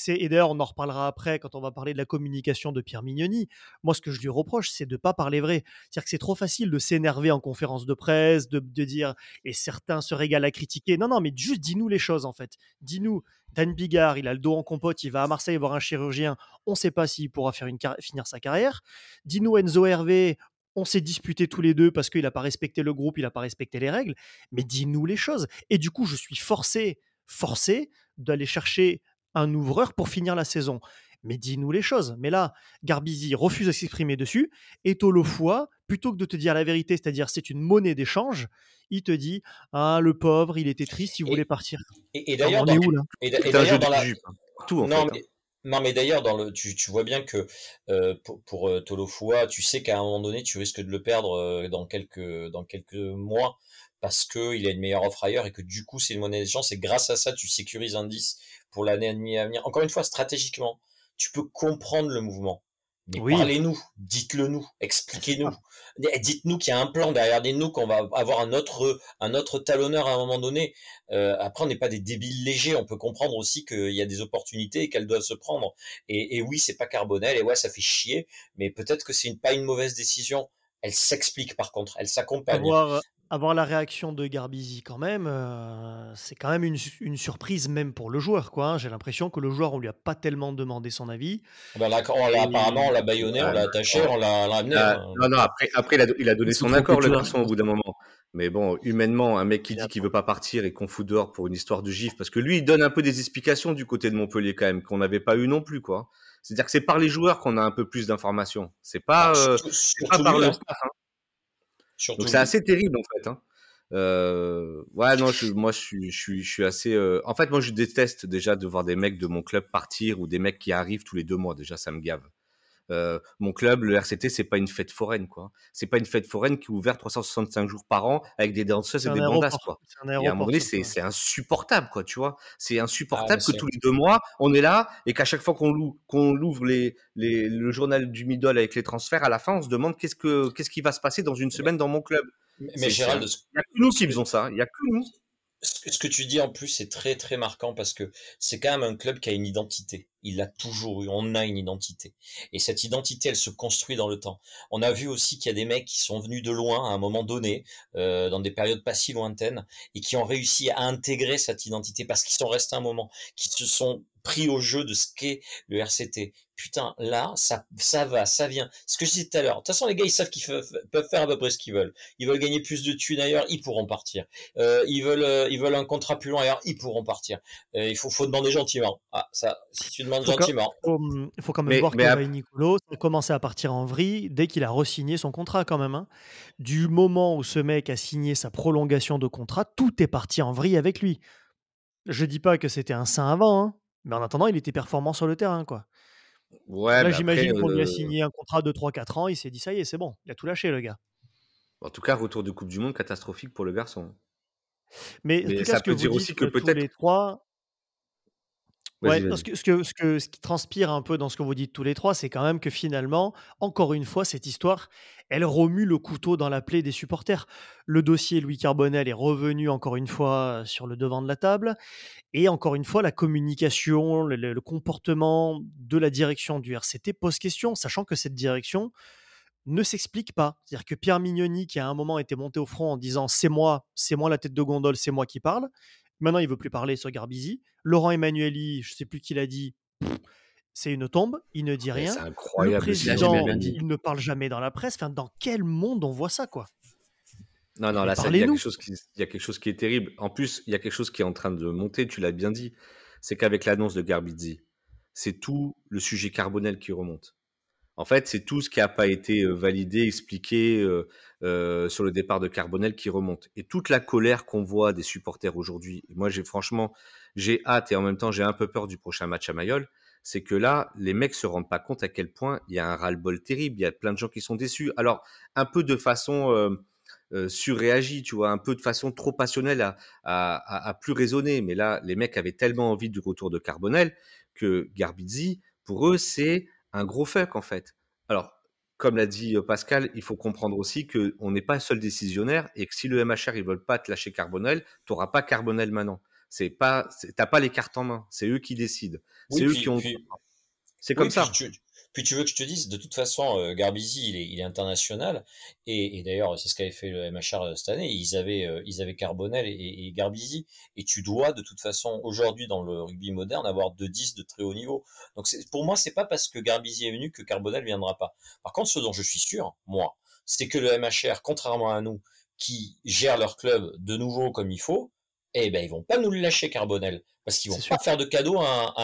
et d'ailleurs on en reparlera après quand on va parler de la communication de Pierre Mignoni. Moi, ce que je lui reproche, c'est de ne pas parler vrai. C'est-à-dire que c'est trop facile de s'énerver en conférence de presse, de, dire et certains se régalent à critiquer. Non, non, mais juste dis-nous les choses en fait. Dis-nous, Dan Bigard, il a le dos en compote, il va à Marseille voir un chirurgien, on ne sait pas s'il pourra faire finir sa carrière. Dis-nous Enzo Hervé, on s'est disputé tous les deux parce qu'il n'a pas respecté le groupe, il n'a pas respecté les règles, mais dis-nous les choses. Et du coup, je suis forcé, forcé d'aller chercher un ouvreur pour finir la saison mais dis-nous les choses. Mais là, Garbizi refuse de s'exprimer dessus, et Tolofoy, plutôt que de te dire la vérité, c'est-à-dire c'est une monnaie d'échange, il te dit Ah, le pauvre, il était triste, il voulait partir. Et, d'ailleurs, dans, et, d'ailleurs dans la. Tout, en non, fait, hein. Non, mais d'ailleurs, dans le, tu, tu, vois bien que euh, pour, pour euh, tu sais qu'à un moment donné, tu risques de le perdre euh, dans, quelques, dans quelques mois parce qu'il a une meilleure offre ailleurs et que du coup, c'est une monnaie d'échange. C'est grâce à ça, tu sécurises un 10 pour l'année et demie à venir. Encore une fois, stratégiquement, tu peux comprendre le mouvement. Mais parlez-nous, dites-le nous, expliquez-nous. Dites-nous qu'il y a un plan derrière nous, qu'on va avoir un autre, un autre talonneur à un moment donné. Euh, après, on n'est pas des débiles légers. On peut comprendre aussi qu'il y a des opportunités et qu'elles doivent se prendre. Et, et oui, c'est pas Carbonel. Et ouais, ça fait chier. Mais peut-être que c'est une, pas une mauvaise décision. elle s'explique par contre, elle s'accompagne. Avoir, avoir, la réaction de Garbizi quand même, c'est quand même une, une, surprise même pour le joueur. quoi. Hein. J'ai l'impression que le joueur, on lui a pas tellement demandé son avis. Ah bah là, on l'a, apparemment, on l'a baïonné, on l'a attaché, on l'a, amené. Ah, hein. Non, non, après, après il, a, il a donné son accord, le garçon, au bout d'un moment. Mais bon, humainement, un mec qui dit qu'il veut pas partir et qu'on fout dehors pour une histoire de gif, parce que lui, il donne un peu des explications du côté de Montpellier quand même, qu'on n'avait pas eu non plus, quoi. C'est-à-dire que c'est par les joueurs qu'on a un peu plus d'informations. C'est pas, ah, euh, pas par le staff. Hein. Donc c'est assez terrible en fait. Hein. Euh, ouais, non, je, moi je suis, je suis, je suis assez. Euh... En fait, moi je déteste déjà de voir des mecs de mon club partir ou des mecs qui arrivent tous les deux mois. Déjà, ça me gave. Euh, mon club, le RCT, c'est pas une fête foraine, quoi. C'est pas une fête foraine qui est ouverte 365 jours par an avec des danseuses et des bandasses, quoi. Et à un moment donné, c'est insupportable, quoi, tu vois. C'est ah, insupportable que tous les deux mois, on est là et qu'à chaque fois qu'on qu'on ouvre les, les, le journal du Midol avec les transferts, à la fin, on se demande qu'est-ce que qu'est-ce qui va se passer dans une semaine dans mon club. Mais, Gérald, il y a que nous qui faisons ça. Il y a que nous ce que tu dis en plus, c'est très très marquant parce que c'est quand même un club qui a une identité. Il l'a toujours eu. On a une identité. Et cette identité, elle se construit dans le temps. On a vu aussi qu'il y a des mecs qui sont venus de loin à un moment donné, euh, dans des périodes pas si lointaines, et qui ont réussi à intégrer cette identité parce qu'ils sont restés un moment, qui se sont pris au jeu de ce qu'est le RCT. Putain, là, ça, ça va, ça vient. Ce que je disais tout à l'heure. De toute façon, les gars, ils savent qu'ils peuvent faire à peu près ce qu'ils veulent. Ils veulent gagner plus de thunes ailleurs, ils pourront partir. Euh, ils veulent, euh, ils veulent un contrat plus long ailleurs, ils pourront partir. Euh, il faut, faut demander gentiment. Ah, ça, si tu demandes gentiment. Il faut, quand même voir que Nicolo a commencé à partir en vrille dès qu'il a re-signé son contrat quand même. Hein. Du moment où ce mec a signé sa prolongation de contrat, tout est parti en vrille avec lui. Je dis pas que c'était un saint avant, hein, mais en attendant, il était performant sur le terrain, quoi. Ouais, Là, j'imagine qu'on lui a signé un contrat de 3-4 ans. Il s'est dit, ça y est, c'est bon. Il a tout lâché, le gars. En tout cas, retour de Coupe du Monde catastrophique pour le garçon. Mais, en tout cas, ça ce peut dire aussi que peut-être. les trois, Ouais, ce, que, ce, que, ce, qui transpire un peu dans ce que vous dites tous les trois, c'est quand même que finalement, encore une fois, cette histoire, elle remue le couteau dans la plaie des supporters. Le dossier Louis Carbonel est revenu encore une fois sur le devant de la table. Et encore une fois, la communication, le, comportement de la direction du RCT pose question, sachant que cette direction ne s'explique pas. C'est-à-dire que Pierre Mignoni, qui à un moment était monté au front en disant c'est moi, c'est moi la tête de gondole, c'est moi qui parle, Maintenant, il veut plus parler sur Garbizi. Laurent Emmanueli, je sais plus qui l'a dit, c'est une tombe, il ne dit rien. C'est incroyable. Le président, il, ne parle jamais dans la presse. Enfin, dans quel monde on voit ça, quoi? Non, non, là, il y, a quelque chose qui, il y a quelque chose qui est terrible. En plus, il y a quelque chose qui est en train de monter, tu l'as bien dit. C'est qu'avec l'annonce de Garbizi, c'est tout le sujet carbonel qui remonte. En fait, c'est tout ce qui n'a pas été validé, expliqué sur le départ de Carbonel qui remonte. Et toute la colère qu'on voit des supporters aujourd'hui, moi j'ai franchement, j'ai hâte et en même temps j'ai un peu peur du prochain match à Mayol, c'est que là, les mecs se rendent pas compte à quel point il y a un ras-le-bol terrible, il y a plein de gens qui sont déçus. Alors, un peu de façon surréagie, tu vois, un peu de façon trop passionnelle à, à, plus raisonner. Mais là, les mecs avaient tellement envie du retour de Carbonel que Garbizzi, pour eux, c'est un gros fuck en fait. Alors, comme l'a dit Pascal, il faut comprendre aussi qu'on n'est pas seul décisionnaire et que si le MHR ils veulent pas te lâcher Carbonel, tu n'auras pas Carbonel maintenant. C'est pas, t'as pas les cartes en main. C'est eux qui décident. c'est eux qui ont. C'est comme ça. Puis tu veux que je te dise, de toute façon, euh, Garbizi, il est, international. Et, et d'ailleurs, c'est ce qu'avait fait le MHR euh, cette année. Ils avaient, euh, ils avaient Carbonel et, et, Garbizi. Et tu dois, de toute façon, aujourd'hui, dans le rugby moderne, avoir deux 10 de très haut niveau. Donc pour moi, c'est pas parce que Garbizi est venu que Carbonel viendra pas. Par contre, ce dont je suis sûr, moi, c'est que le MHR, contrairement à nous, qui gèrent leur club de nouveau comme il faut, eh ben, ils vont pas nous le lâcher, Carbonel parce qu'ils vont pas faire de cadeau à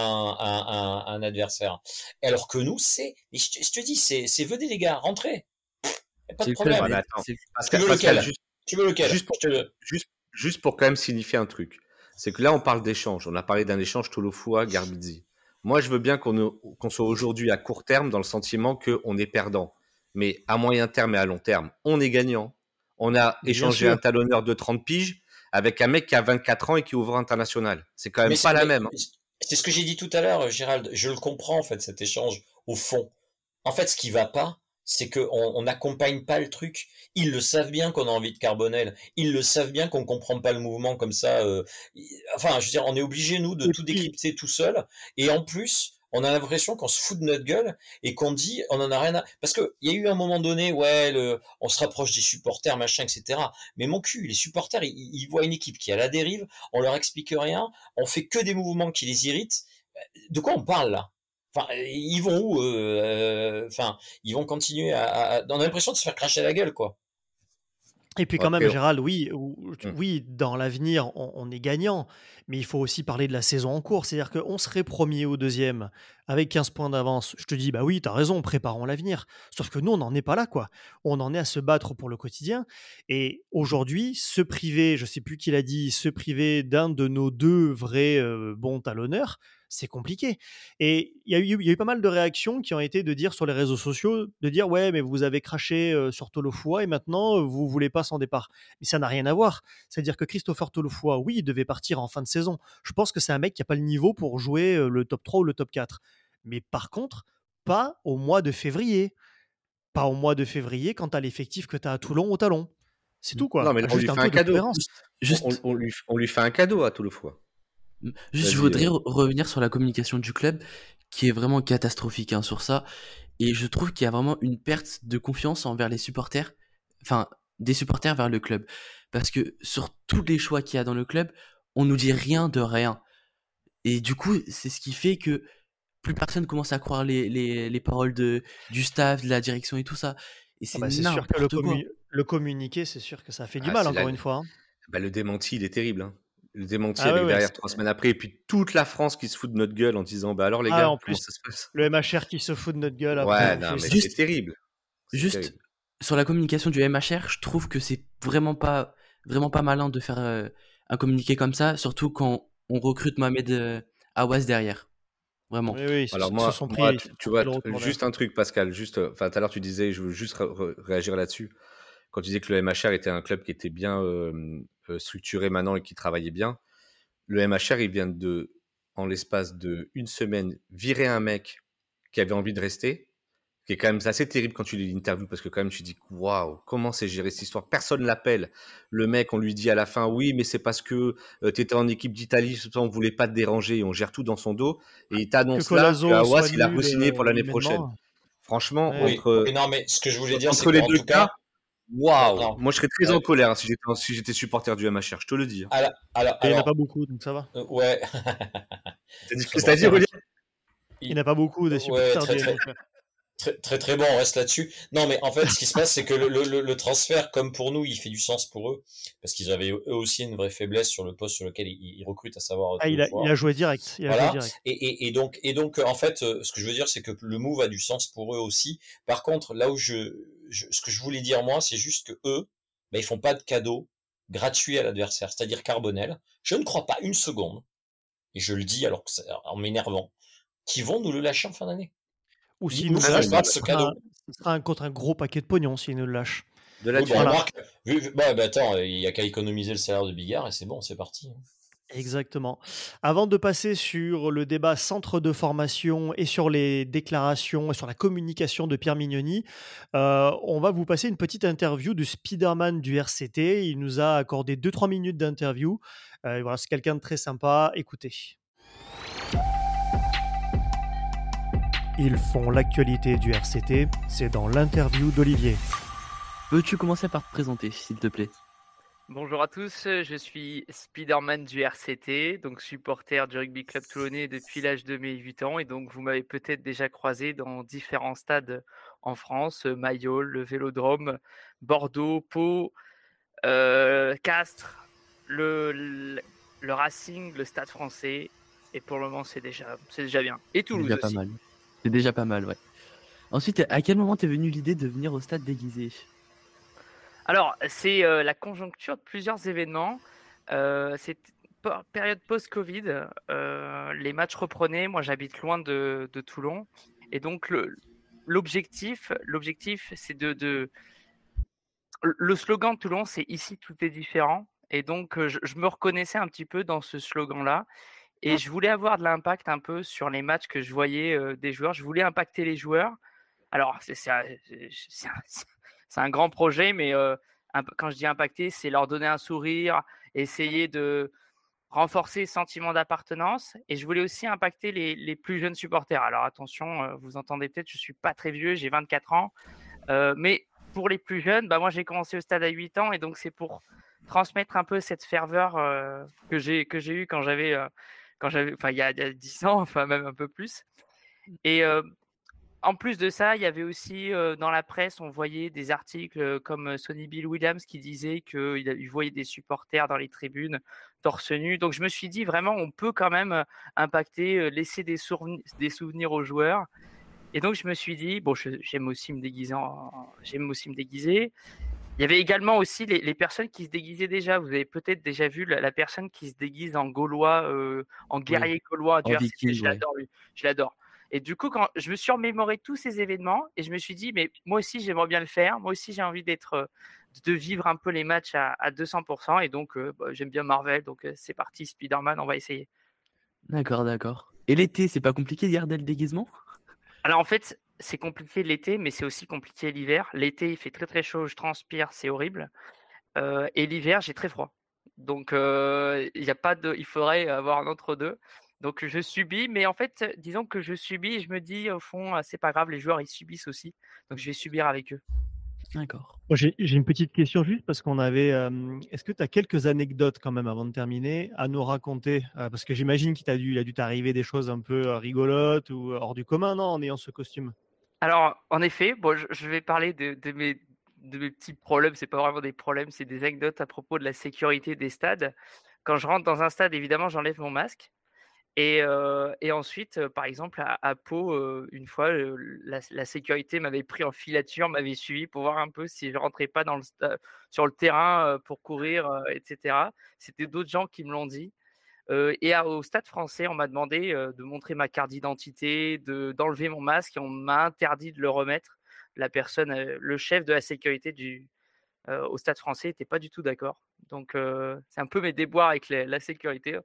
un, adversaire. Alors que nous, c'est, je, te dis, c'est, c'est venez les gars, rentrez. pas de problème. tu, veux lequel? juste, tu veux lequel? juste pour, juste, juste pour quand même signifier un truc. C'est que là, on parle d'échange. On a parlé d'un échange Tolofua, Garbizzi. Moi, je veux bien qu'on, qu'on soit aujourd'hui à court terme dans le sentiment qu'on est perdant. Mais à moyen terme et à long terme, on est gagnant. On a échangé un talonneur de 30 piges avec un mec qui a 24 ans et qui ouvre international. C'est quand même pas la même. Hein. C'est ce que j'ai dit tout à l'heure, Gérald. Je le comprends, en fait, cet échange, au fond. En fait, ce qui va pas, c'est qu'on n'accompagne pas le truc. Ils le savent bien qu'on a envie de Carbonel. Ils le savent bien qu'on comprend pas le mouvement comme ça. Euh, enfin, je veux dire, on est obligé, nous, de tout décrypter tout seul. Et en plus, on a l'impression qu'on se fout de notre gueule et qu'on dit on en a rien à parce que il y a eu un moment donné ouais on se rapproche des supporters machin etc mais mon cul les supporters ils, voient une équipe qui est à la dérive on leur explique rien on fait que des mouvements qui les irritent. De quoi on parle là? Enfin, ils vont où euh, Enfin, ils vont continuer à, On a l'impression de se faire cracher la gueule, quoi. Et puis quand même, Gérald, oui, mmh. oui, dans l'avenir, on, est gagnant, mais il faut aussi parler de la saison en cours. C'est-à-dire qu'on serait premier ou deuxième avec 15 points d'avance. Je te dis, bah oui, tu as raison, préparons l'avenir. Sauf que nous, on n'en est pas là, quoi. On en est à se battre pour le quotidien. Et aujourd'hui, se priver, je sais plus qui l'a dit, se priver d'un de nos deux vrais euh, bons talonneurs, c'est compliqué. Et il y, a eu, pas mal de réactions qui ont été de dire sur les réseaux sociaux, de dire ouais, mais vous avez craché sur Tolofoa et maintenant vous voulez pas son départ. Mais ça n'a rien à voir. C'est-à-dire que Christopher Tolofoa, oui, il devait partir en fin de saison. Je pense que c'est un mec qui n'a pas le niveau pour jouer le top 3 ou le top 4. Mais par contre, pas au mois de février. Pas au mois de février quand tu as l'effectif que tu as à Toulon au talon. C'est tout quoi. Non, mais on lui fait un, cadeau. On, lui, on, lui, fait un cadeau à Tolofoa. Juste, je voudrais revenir sur la communication du club, qui est vraiment catastrophique hein, sur ça. Et je trouve qu'il y a vraiment une perte de confiance envers les supporters, enfin, des supporters vers le club. Parce que sur tous les choix qu'il y a dans le club, on nous dit rien de rien. Et du coup, c'est ce qui fait que plus personne commence à croire les, les, les paroles de, du staff, de la direction et tout ça. Et ah c'est bah sûr que le, le communiqué, c'est sûr que ça fait du ah, mal, encore une fois. Hein. Bah, le démenti, il est terrible. Hein le démenti ah derrière trois semaines après, et puis toute la France qui se fout de notre gueule en disant bah alors les ah, gars, en plus, ça se passe? Le MHR qui se fout de notre gueule. Après, ouais, non, mais c'est terrible. Juste sur la communication du MHR, je trouve que c'est vraiment pas vraiment pas malin de faire euh, un communiqué comme ça, surtout quand on recrute Mohamed euh, Awas derrière. Vraiment. Oui, oui, Alors moi, tu, vois, juste un truc, Pascal. Juste, enfin, tout à l'heure tu disais, je veux juste réagir là-dessus. Quand tu disais que le MHR était un club qui était bien euh, euh, structuré maintenant et qui travaillait bien. Le MHR, il vient de, en l'espace de une semaine, virer un mec qui avait envie de rester, qui est quand même assez terrible quand tu lis l'interview parce que quand même tu dis waouh comment c'est géré cette histoire? Personne l'appelle. Le mec on lui dit à la fin oui mais c'est parce que euh, tu étais en équipe d'Italie on voulait pas te déranger on gère tout dans son dos et il t'annonce là que il a re-signé pour l'année prochaine. franchement entre non mais ce que je voulais dire c'est les deux cas Waouh Moi, je serais très en colère si j'étais si j'étais supporter du MHR, je te le dis. Hein. il n'y en a pas beaucoup, donc ça va. Euh, ouais. C'est-à-dire, Il n'y en a pas beaucoup de supporters du MHR. Très, très, très bon, on reste là-dessus. Non, mais en fait, ce qui se passe, c'est que le, le, le, transfert, comme pour nous, il fait du sens pour eux, parce qu'ils avaient eux aussi une vraie faiblesse sur le poste sur lequel ils, recrutent, à savoir. Ah, il, a, il, a, joué direct. Il a voilà. joué direct. Et, et, et, donc, et donc, en fait, euh, ce que je veux dire, c'est que le move a du sens pour eux aussi. Par contre, là où je, ce que je voulais dire moi, c'est juste que eux, ben, ils font pas de cadeaux gratuits à l'adversaire, c'est-à-dire Carbonel. Je ne crois pas une seconde, et je le dis alors que en m'énervant, qu'ils vont nous le lâcher en fin d'année. Ou s'ils nous lâchent, ce cadeau. Ce sera un, contre un gros paquet de pognon s'ils nous le lâchent. De la bah, bah, attends, il y a qu'à économiser le salaire de Bigard et c'est bon, c'est parti. Exactement. Avant de passer sur le débat centre de formation et sur les déclarations et sur la communication de Pierre Mignoni, euh, on va vous passer une petite interview du Spider-Man du RCT. Il nous a accordé 2-3 minutes d'interview. Euh, voilà, c'est quelqu'un de très sympa. Écoutez. Ils font l'actualité du RCT. C'est dans l'interview d'Olivier. Peux-tu commencer par te présenter, s'il te plaît? Bonjour à tous, je suis Spider-Man du RCT, donc supporter du rugby club toulonnais depuis l'âge de mes 8 ans et donc vous m'avez peut-être déjà croisé dans différents stades en France, Mayol, le Vélodrome, Bordeaux, Pau, euh, Castres, le, le, Racing, le Stade français et pour le moment c'est déjà, c'est déjà bien. Et Toulouse déjà Pas mal. C'est déjà pas mal, ouais. Ensuite, à quel moment t'es venu l'idée de venir au stade déguisé alors, c'est euh, la conjoncture de plusieurs événements. Euh, c'est période post-Covid. Euh, les matchs reprenaient. Moi, j'habite loin de, Toulon. Et donc, l'objectif, l'objectif, c'est de, Le slogan de Toulon, c'est ici tout est différent. Et donc, je, me reconnaissais un petit peu dans ce slogan-là. Et je voulais avoir de l'impact un peu sur les matchs que je voyais des joueurs. Je voulais impacter les joueurs. Alors, c'est c'est un grand projet, mais quand je dis impacter, c'est leur donner un sourire, essayer de, renforcer le sentiment d'appartenance et je voulais aussi impacter les, plus jeunes supporters. Alors attention, vous entendez peut-être, je suis pas très vieux, j'ai 24 ans, mais pour les plus jeunes, bah moi j'ai commencé au stade à 8 ans et donc c'est pour transmettre un peu cette ferveur que j'ai que j'ai eu quand j'avais quand j'avais enfin il y, a, 10 ans, enfin même un peu plus. Et en plus de ça, il y avait aussi dans la presse, on voyait des articles comme Sonny Bill Williams qui disait qu'il voyait des supporters dans les tribunes torse nu. Donc je me suis dit vraiment, on peut quand même impacter, laisser des, des souvenirs aux joueurs. Et donc je me suis dit, bon, j'aime aussi me déguiser, j'aime aussi me déguiser. Il y avait également aussi les, personnes qui se déguisaient déjà. Vous avez peut-être déjà vu la, personne qui se déguise en gaulois, en guerrier gaulois. je l'adore, je l'adore. Et du coup, quand je me suis remémoré tous ces événements et je me suis dit, mais moi aussi, j'aimerais bien le faire. Moi aussi, j'ai envie d'être, euh, de vivre un peu les matchs à, 200%. Et donc, euh, bah, j'aime bien Marvel. Donc, euh, c'est parti, Spider-Man, on va essayer. D'accord, d'accord. Et l'été, c'est pas compliqué de garder le déguisement? Alors, en fait, c'est compliqué l'été, mais c'est aussi compliqué l'hiver. L'été, il fait très très chaud, je transpire, c'est horrible. et l'hiver, j'ai très froid. Donc, il y a pas de, il faudrait avoir un entre deux. Donc je subis, mais en fait, disons que je subis et je me dis au fond, c'est pas grave, les joueurs ils subissent aussi, donc je vais subir avec eux. D'accord. J'ai une petite question juste parce qu'on avait. Est-ce que tu as quelques anecdotes quand même avant de terminer à nous raconter? Parce que j'imagine qu'il a dû, a dû t'arriver des choses un peu rigolotes ou hors du commun, non, en ayant ce costume? Alors, en effet, bon, je, vais parler de, de, mes, de mes petits problèmes. C'est pas vraiment des problèmes, c'est des anecdotes à propos de la sécurité des stades. Quand je rentre dans un stade, évidemment, j'enlève mon masque. Et, ensuite, par exemple, à, Pau, une fois, la, sécurité m'avait pris en filature, m'avait suivi pour voir un peu si je rentrais pas sur le terrain pour courir, etc. C'était d'autres gens qui me l'ont dit. et au Stade français, on m'a demandé de montrer ma carte d'identité, d'enlever mon masque et on m'a interdit de le remettre. La personne, le chef de la sécurité du, au Stade français n'était pas du tout d'accord. Donc, c'est un peu mes déboires avec la sécurité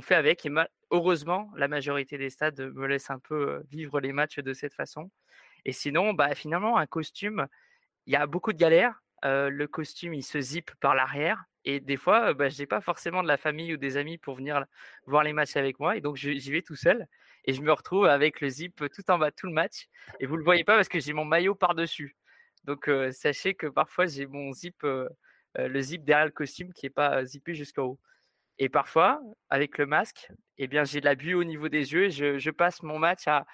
fait avec. Et heureusement, la majorité des stades me laissent un peu vivre les matchs de cette façon. Et sinon, bah, finalement, un costume, il y a beaucoup de galères. le costume, il se zippe par l'arrière. Et des fois, bah, je n'ai pas forcément de la famille ou des amis pour venir voir les matchs avec moi. Et donc, j'y vais tout seul. Et je me retrouve avec le zip tout en bas tout le match. Et vous ne le voyez pas parce que j'ai mon maillot par-dessus. Donc, sachez que parfois, j'ai mon zip, le zip derrière le costume qui n'est pas zippé jusqu'au haut. Et parfois, avec le masque, eh bien, j'ai de la buée au niveau des yeux. Je, je passe mon match à,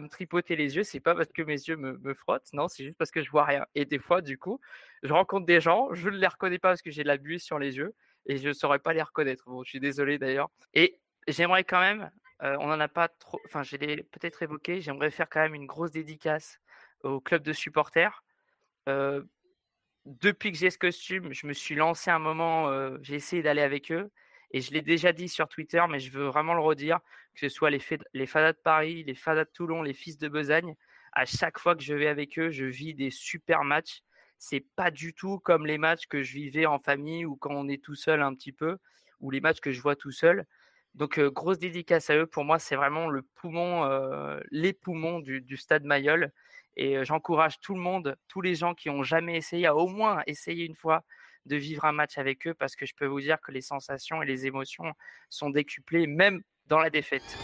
me tripoter les yeux. C'est pas parce que mes yeux me, me frottent, non, c'est juste parce que je vois rien. Et des fois, du coup, je rencontre des gens, je ne les reconnais pas parce que j'ai de la buée sur les yeux et je ne saurais pas les reconnaître. Bon, je suis désolé d'ailleurs. Et j'aimerais quand même, euh, on n'en a pas trop, enfin, je l'ai peut-être évoqué, j'aimerais faire quand même une grosse dédicace au club de supporters. Euh, depuis que j'ai ce costume, je me suis lancé un moment, euh, j'ai essayé d'aller avec eux. Et je l'ai déjà dit sur Twitter, mais je veux vraiment le redire, que ce soit les, les de Paris, les Fadas de Toulon, les Fils de Besagne, à chaque fois que je vais avec eux, je vis des super matchs. C'est pas du tout comme les matchs que je vivais en famille ou quand on est tout seul un petit peu, ou les matchs que je vois tout seul. Donc, euh, grosse dédicace à eux. Pour moi, c'est vraiment le poumon, euh, les poumons du, stade Mayol. Et euh, j'encourage tout le monde, tous les gens qui ont jamais essayé, à au moins essayer une fois de vivre un match avec eux parce que je peux vous dire que les sensations et les émotions sont décuplées même dans la défaite.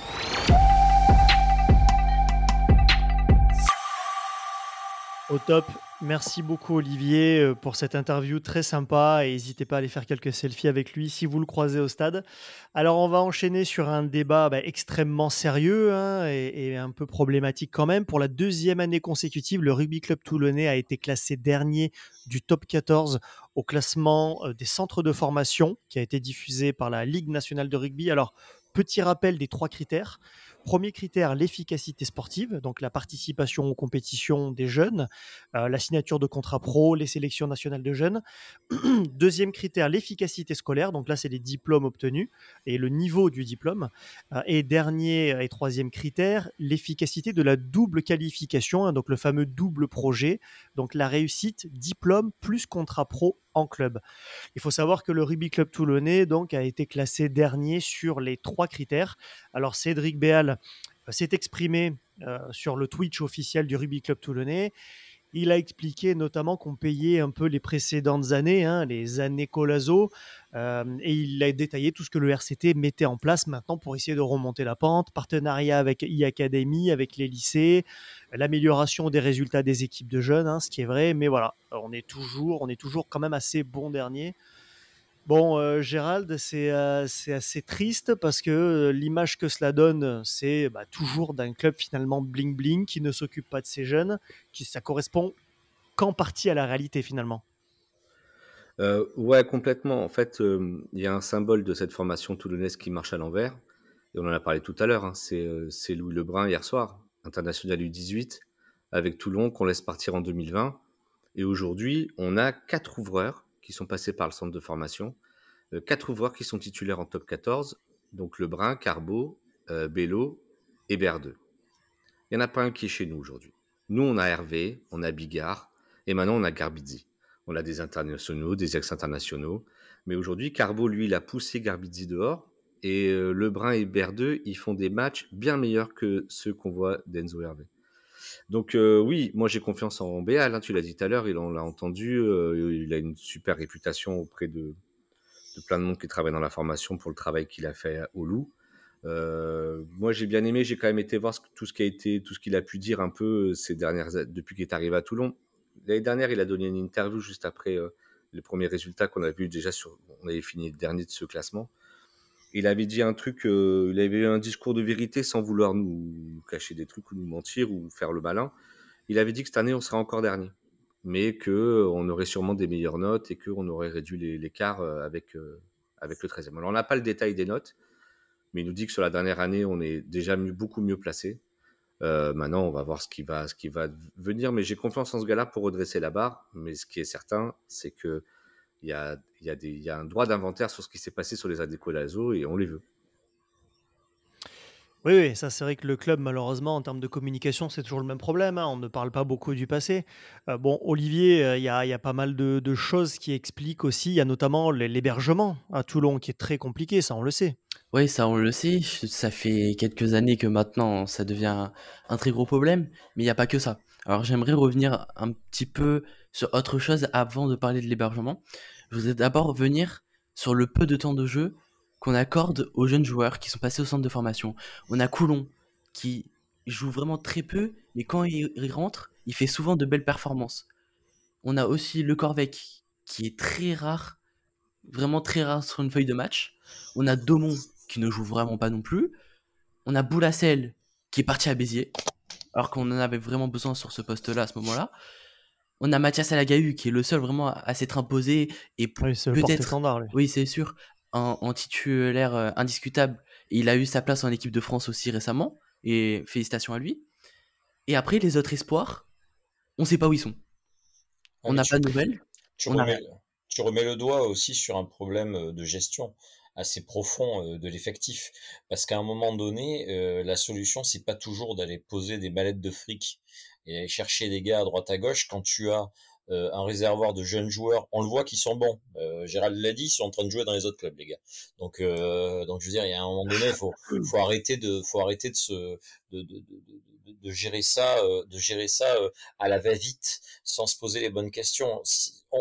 Au top. Merci beaucoup Olivier euh, pour cette interview très sympa et n'hésitez pas à aller faire quelques selfies avec lui si vous le croisez au stade. Alors on va enchaîner sur un débat bah, extrêmement sérieux hein, et, un peu problématique quand même. Pour la deuxième année consécutive, le Rugby Club Toulonnais a été classé dernier du top 14 au classement euh, des centres de formation qui a été diffusé par la Ligue nationale de rugby. Alors petit rappel des trois critères. Premier critère, l'efficacité sportive, donc la participation aux compétitions des jeunes, euh, la signature de contrats pro, les sélections nationales de jeunes. Deuxième critère, l'efficacité scolaire, donc là c'est les diplômes obtenus et le niveau du diplôme. Euh, et dernier et troisième critère, l'efficacité de la double qualification, hein, donc le fameux double projet, donc la réussite diplôme plus contrat pro en club. Il faut savoir que le Rugby Club Toulonnais donc, a été classé dernier sur les trois critères. Alors Cédric Béal euh, s'est exprimé euh, sur le Twitch officiel du Rugby Club Toulonnais Il a expliqué notamment qu'on payait un peu les précédentes années, hein, les années Colazo, euh, et il a détaillé tout ce que le RCT mettait en place maintenant pour essayer de remonter la pente, partenariat avec e-Academy, avec les lycées, l'amélioration des résultats des équipes de jeunes, hein, ce qui est vrai, mais voilà, on est toujours, on est toujours quand même assez bon dernier. Bon, euh, Gérald, euh, c'est assez triste parce que euh, l'image que cela donne, c'est bah, toujours d'un club finalement bling-bling qui ne s'occupe pas de ses jeunes, qui ça correspond qu'en partie à la réalité finalement. ouais, complètement. En fait, il y a un symbole de cette formation toulonnaise qui marche à l'envers. Et on en a parlé tout à l'heure. Hein, c'est Louis Lebrun hier soir, international U18, avec Toulon qu'on laisse partir en 2020. Et aujourd'hui, on a quatre ouvreurs qui sont passés par le centre de formation. Euh, quatre ouvreurs qui sont titulaires en top 14, donc Lebrun, Carbo, euh, Bello et Berdeux. Il n'y en a pas un qui est chez nous aujourd'hui. Nous, on a Hervé, on a Bigard, et maintenant on a Garbizzi. On a des internationaux, des ex-internationaux. Mais aujourd'hui, Carbo, lui, il a poussé Garbizzi dehors. Et euh, Lebrun et Berdeux, ils font des matchs bien meilleurs que ceux qu'on voit d'Enzo Hervé. Donc euh, oui, moi j'ai confiance en Béal, hein, tu l'as dit tout à l'heure, il on l'a entendu, euh, il a une super réputation auprès de, plein de monde qui travaille dans la formation pour le travail qu'il a fait au Loup. Euh, moi j'ai bien aimé, j'ai quand même été voir tout ce qui a été, tout ce qu'il a pu dire un peu ces dernières depuis qu'il est arrivé à Toulon. L'année dernière, il a donné une interview juste après les premiers résultats qu'on a vus déjà sur, on avait fini le dernier de ce classement il avait dit un truc, euh, il avait eu un discours de vérité sans vouloir nous cacher des trucs ou nous mentir ou faire le malin. Il avait dit que cette année on serait encore dernier, mais que euh, aurait sûrement des meilleures notes et qu'on aurait réduit l'écart euh, avec avec le 13e. Alors on n'a pas le détail des notes, mais il nous dit que sur la dernière année on est déjà mieux, beaucoup mieux placé. maintenant, on va voir ce qui va, ce qui va venir, mais j'ai confiance en ce gars-là pour redresser la barre. Mais ce qui est certain, c'est que il y a, y, a y a, un droit d'inventaire sur ce qui s'est passé sur les Adécolazo et on les veut. Oui, oui, ça c'est vrai que le club, malheureusement, en termes de communication, c'est toujours le même problème. Hein. On ne parle pas beaucoup du passé. Euh, bon, Olivier, euh, il y, a, y, a, pas mal de, de, choses qui expliquent aussi. Il y a notamment l'hébergement à Toulon qui est très compliqué, ça on le sait. Oui, ça on le sait. Ça fait quelques années que maintenant ça devient un très gros problème, mais il n'y a pas que ça. Alors j'aimerais revenir un petit peu sur autre chose avant de parler de l'hébergement. Je voudrais d'abord revenir sur le peu de temps de jeu qu'on accorde aux jeunes joueurs qui sont passés au centre de formation. On a Coulon qui joue vraiment très peu, mais quand il, rentre, il fait souvent de belles performances. On a aussi Le Corvec qui est très rare, vraiment très rare sur une feuille de match. On a Domon qui ne joue vraiment pas non plus. On a Boulassel qui est parti à Béziers, alors qu'on en avait vraiment besoin sur ce poste-là à ce moment-là. On a Mathias Alagahu qui est le seul vraiment à, s'être imposé et peut-être. Oui, c'est sûr, en, titulaire euh, indiscutable. il a eu sa place en équipe de France aussi récemment. Et félicitations à lui. Et après, les autres espoirs, on ne sait pas où ils sont. Ah, on n'a pas de nouvelles. Tu remets, tu remets le doigt aussi sur un problème euh, de gestion assez profond euh, de l'effectif. Parce qu'à un moment donné, euh, la solution, c'est pas toujours d'aller poser des ballettes de fric et aller chercher des gars à droite à gauche quand tu as euh, un réservoir de jeunes joueurs. On le voit qui sont bons. Gérald l'a dit, ils sont en train de jouer dans les autres clubs, les gars. Donc, donc je veux dire, il y a un moment donné, faut, faut arrêter de, faut arrêter de se, de, de, de, de gérer ça, de gérer ça à la va-vite, sans se poser les bonnes questions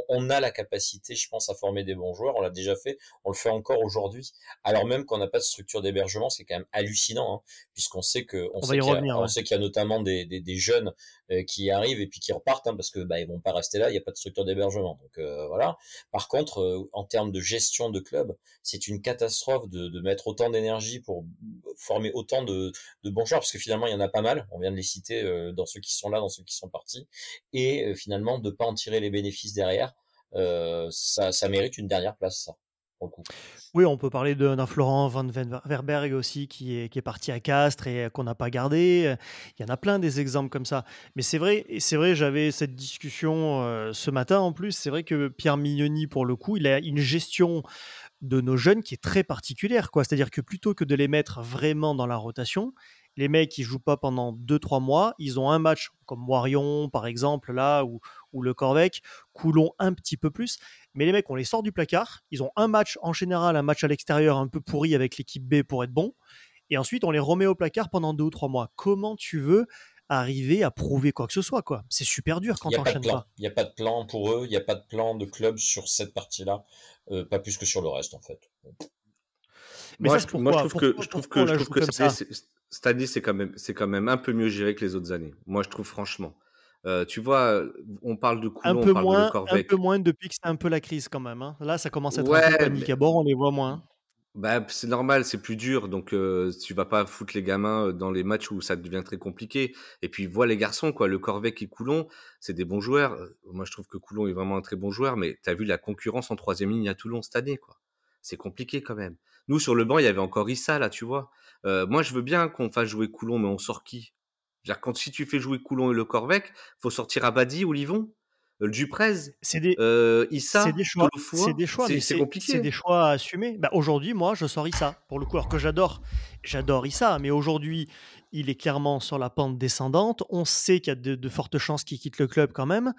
on, a la capacité, je pense, à former des bons joueurs. On l'a déjà fait, on le fait encore aujourd'hui. Alors même qu'on n'a pas de structure d'hébergement, c'est quand même hallucinant, hein, puisqu'on sait que on, sait qu'il y, a notamment des, jeunes euh, qui arrivent et puis qui repartent, hein, parce que bah ils vont pas rester là, il n'y a pas de structure d'hébergement. Donc euh, voilà. Par contre, euh, en termes de gestion de club, c'est une catastrophe de, mettre autant d'énergie pour former autant de, bons joueurs, parce que finalement il y en a pas mal. On vient de les citer dans ceux qui sont là, dans ceux qui sont partis, et finalement de pas en tirer les bénéfices derrière euh, ça, mérite une dernière place, ça. Oui, on peut parler d'un Florent Van Verberg aussi qui est, parti à Castres et qu'on n'a pas gardé. Il y en a plein des exemples comme ça. Mais c'est vrai, c'est vrai, j'avais cette discussion euh, ce matin en plus. C'est vrai que Pierre Mignoni, pour le coup, il a une gestion de nos jeunes qui est très particulière. C'est-à-dire que plutôt que de les mettre vraiment dans la rotation, les mecs qui jouent pas pendant 2-3 mois, ils ont un match comme Moirion par exemple là ou, ou le Corvec, Coulon un petit peu plus, mais les mecs on les sort du placard, ils ont un match en général, un match à l'extérieur un peu pourri avec l'équipe B pour être bon, et ensuite on les remet au placard pendant 2 ou 3 mois. Comment tu veux arriver à prouver quoi que ce soit. quoi? C'est super dur quand on enchaîne pas. Il n'y a pas de plan pour eux, il n'y a pas de plan de club sur cette partie-là, euh, pas plus que sur le reste en fait. Mais moi, je, trouve que, je trouve que, je trouve que cette année, c'est quand, même, quand même un peu mieux géré que les autres années. Moi, je trouve franchement. Euh, tu vois, on parle de Coulon, un peu on parle moins, de Corvec. Un peu moins depuis que c'est un peu la crise quand même. Hein. Là, ça commence à être un peu panique à bord, on les voit moins. Bah, c'est normal, c'est plus dur, donc euh, tu vas pas foutre les gamins dans les matchs où ça devient très compliqué. Et puis vois les garçons, quoi, le Corvec et Coulon, c'est des bons joueurs. Moi, je trouve que Coulon est vraiment un très bon joueur, mais tu as vu la concurrence en troisième ligne à Toulon cette année, quoi. C'est compliqué quand même. Nous, sur le banc, il y avait encore Issa, là, tu vois. Euh, moi, je veux bien qu'on fasse jouer Coulon, mais on sort qui? Quand si tu fais jouer Coulon et le Corvec, faut sortir Abadi ou Livon, Duprez, c'est des, euh, Issa, c'est des choix, c'est des choix, c'est compliqué. C'est des choix à assumer. Bah, aujourd'hui, moi, je sors Issa pour le coup, alors que j'adore, j'adore Issa, mais aujourd'hui, il est clairement sur la pente descendante. On sait qu'il y a de, de fortes chances qu'il quitte le club quand même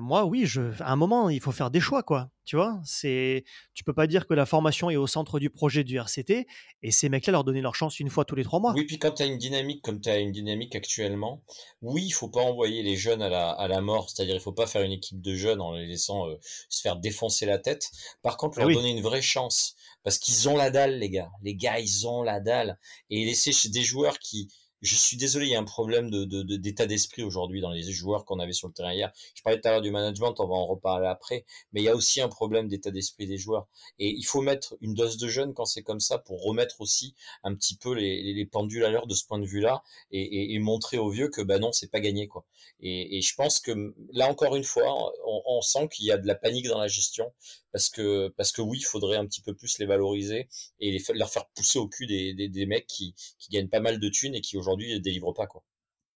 moi, oui, je, à un moment, il faut faire des choix, quoi. Tu vois, c'est, tu peux pas dire que la formation est au centre du projet du RCT et ces mecs-là leur donner leur chance une fois tous les trois mois. Oui, puis quand tu as une dynamique comme tu as une dynamique actuellement, oui, il faut pas envoyer les jeunes à la, à la mort, c'est-à-dire il faut pas faire une équipe de jeunes en les laissant se faire défoncer la tête. Par contre, leur donner une vraie chance parce qu'ils ont la dalle, les gars. Les gars, ils ont la dalle et laisser chez des joueurs qui je suis désolé, il y a un problème de, d'état d'esprit aujourd'hui dans les joueurs qu'on avait sur le terrain hier. Je parlais tout à l'heure du management, on va en reparler après, mais il y a aussi un problème d'état d'esprit des joueurs. Et il faut mettre une dose de jeunes quand c'est comme ça pour remettre aussi un petit peu les, pendules à l'heure de ce point de vue-là et, montrer aux vieux que bah non, c'est pas gagné quoi. Et, je pense que là encore une fois, on, on sent qu'il y a de la panique dans la gestion parce que parce que oui, il faudrait un petit peu plus les valoriser et les, leur faire pousser au cul des, des, mecs qui, qui gagnent pas mal de thunes et qui aujourd'hui ne délivrent pas quoi.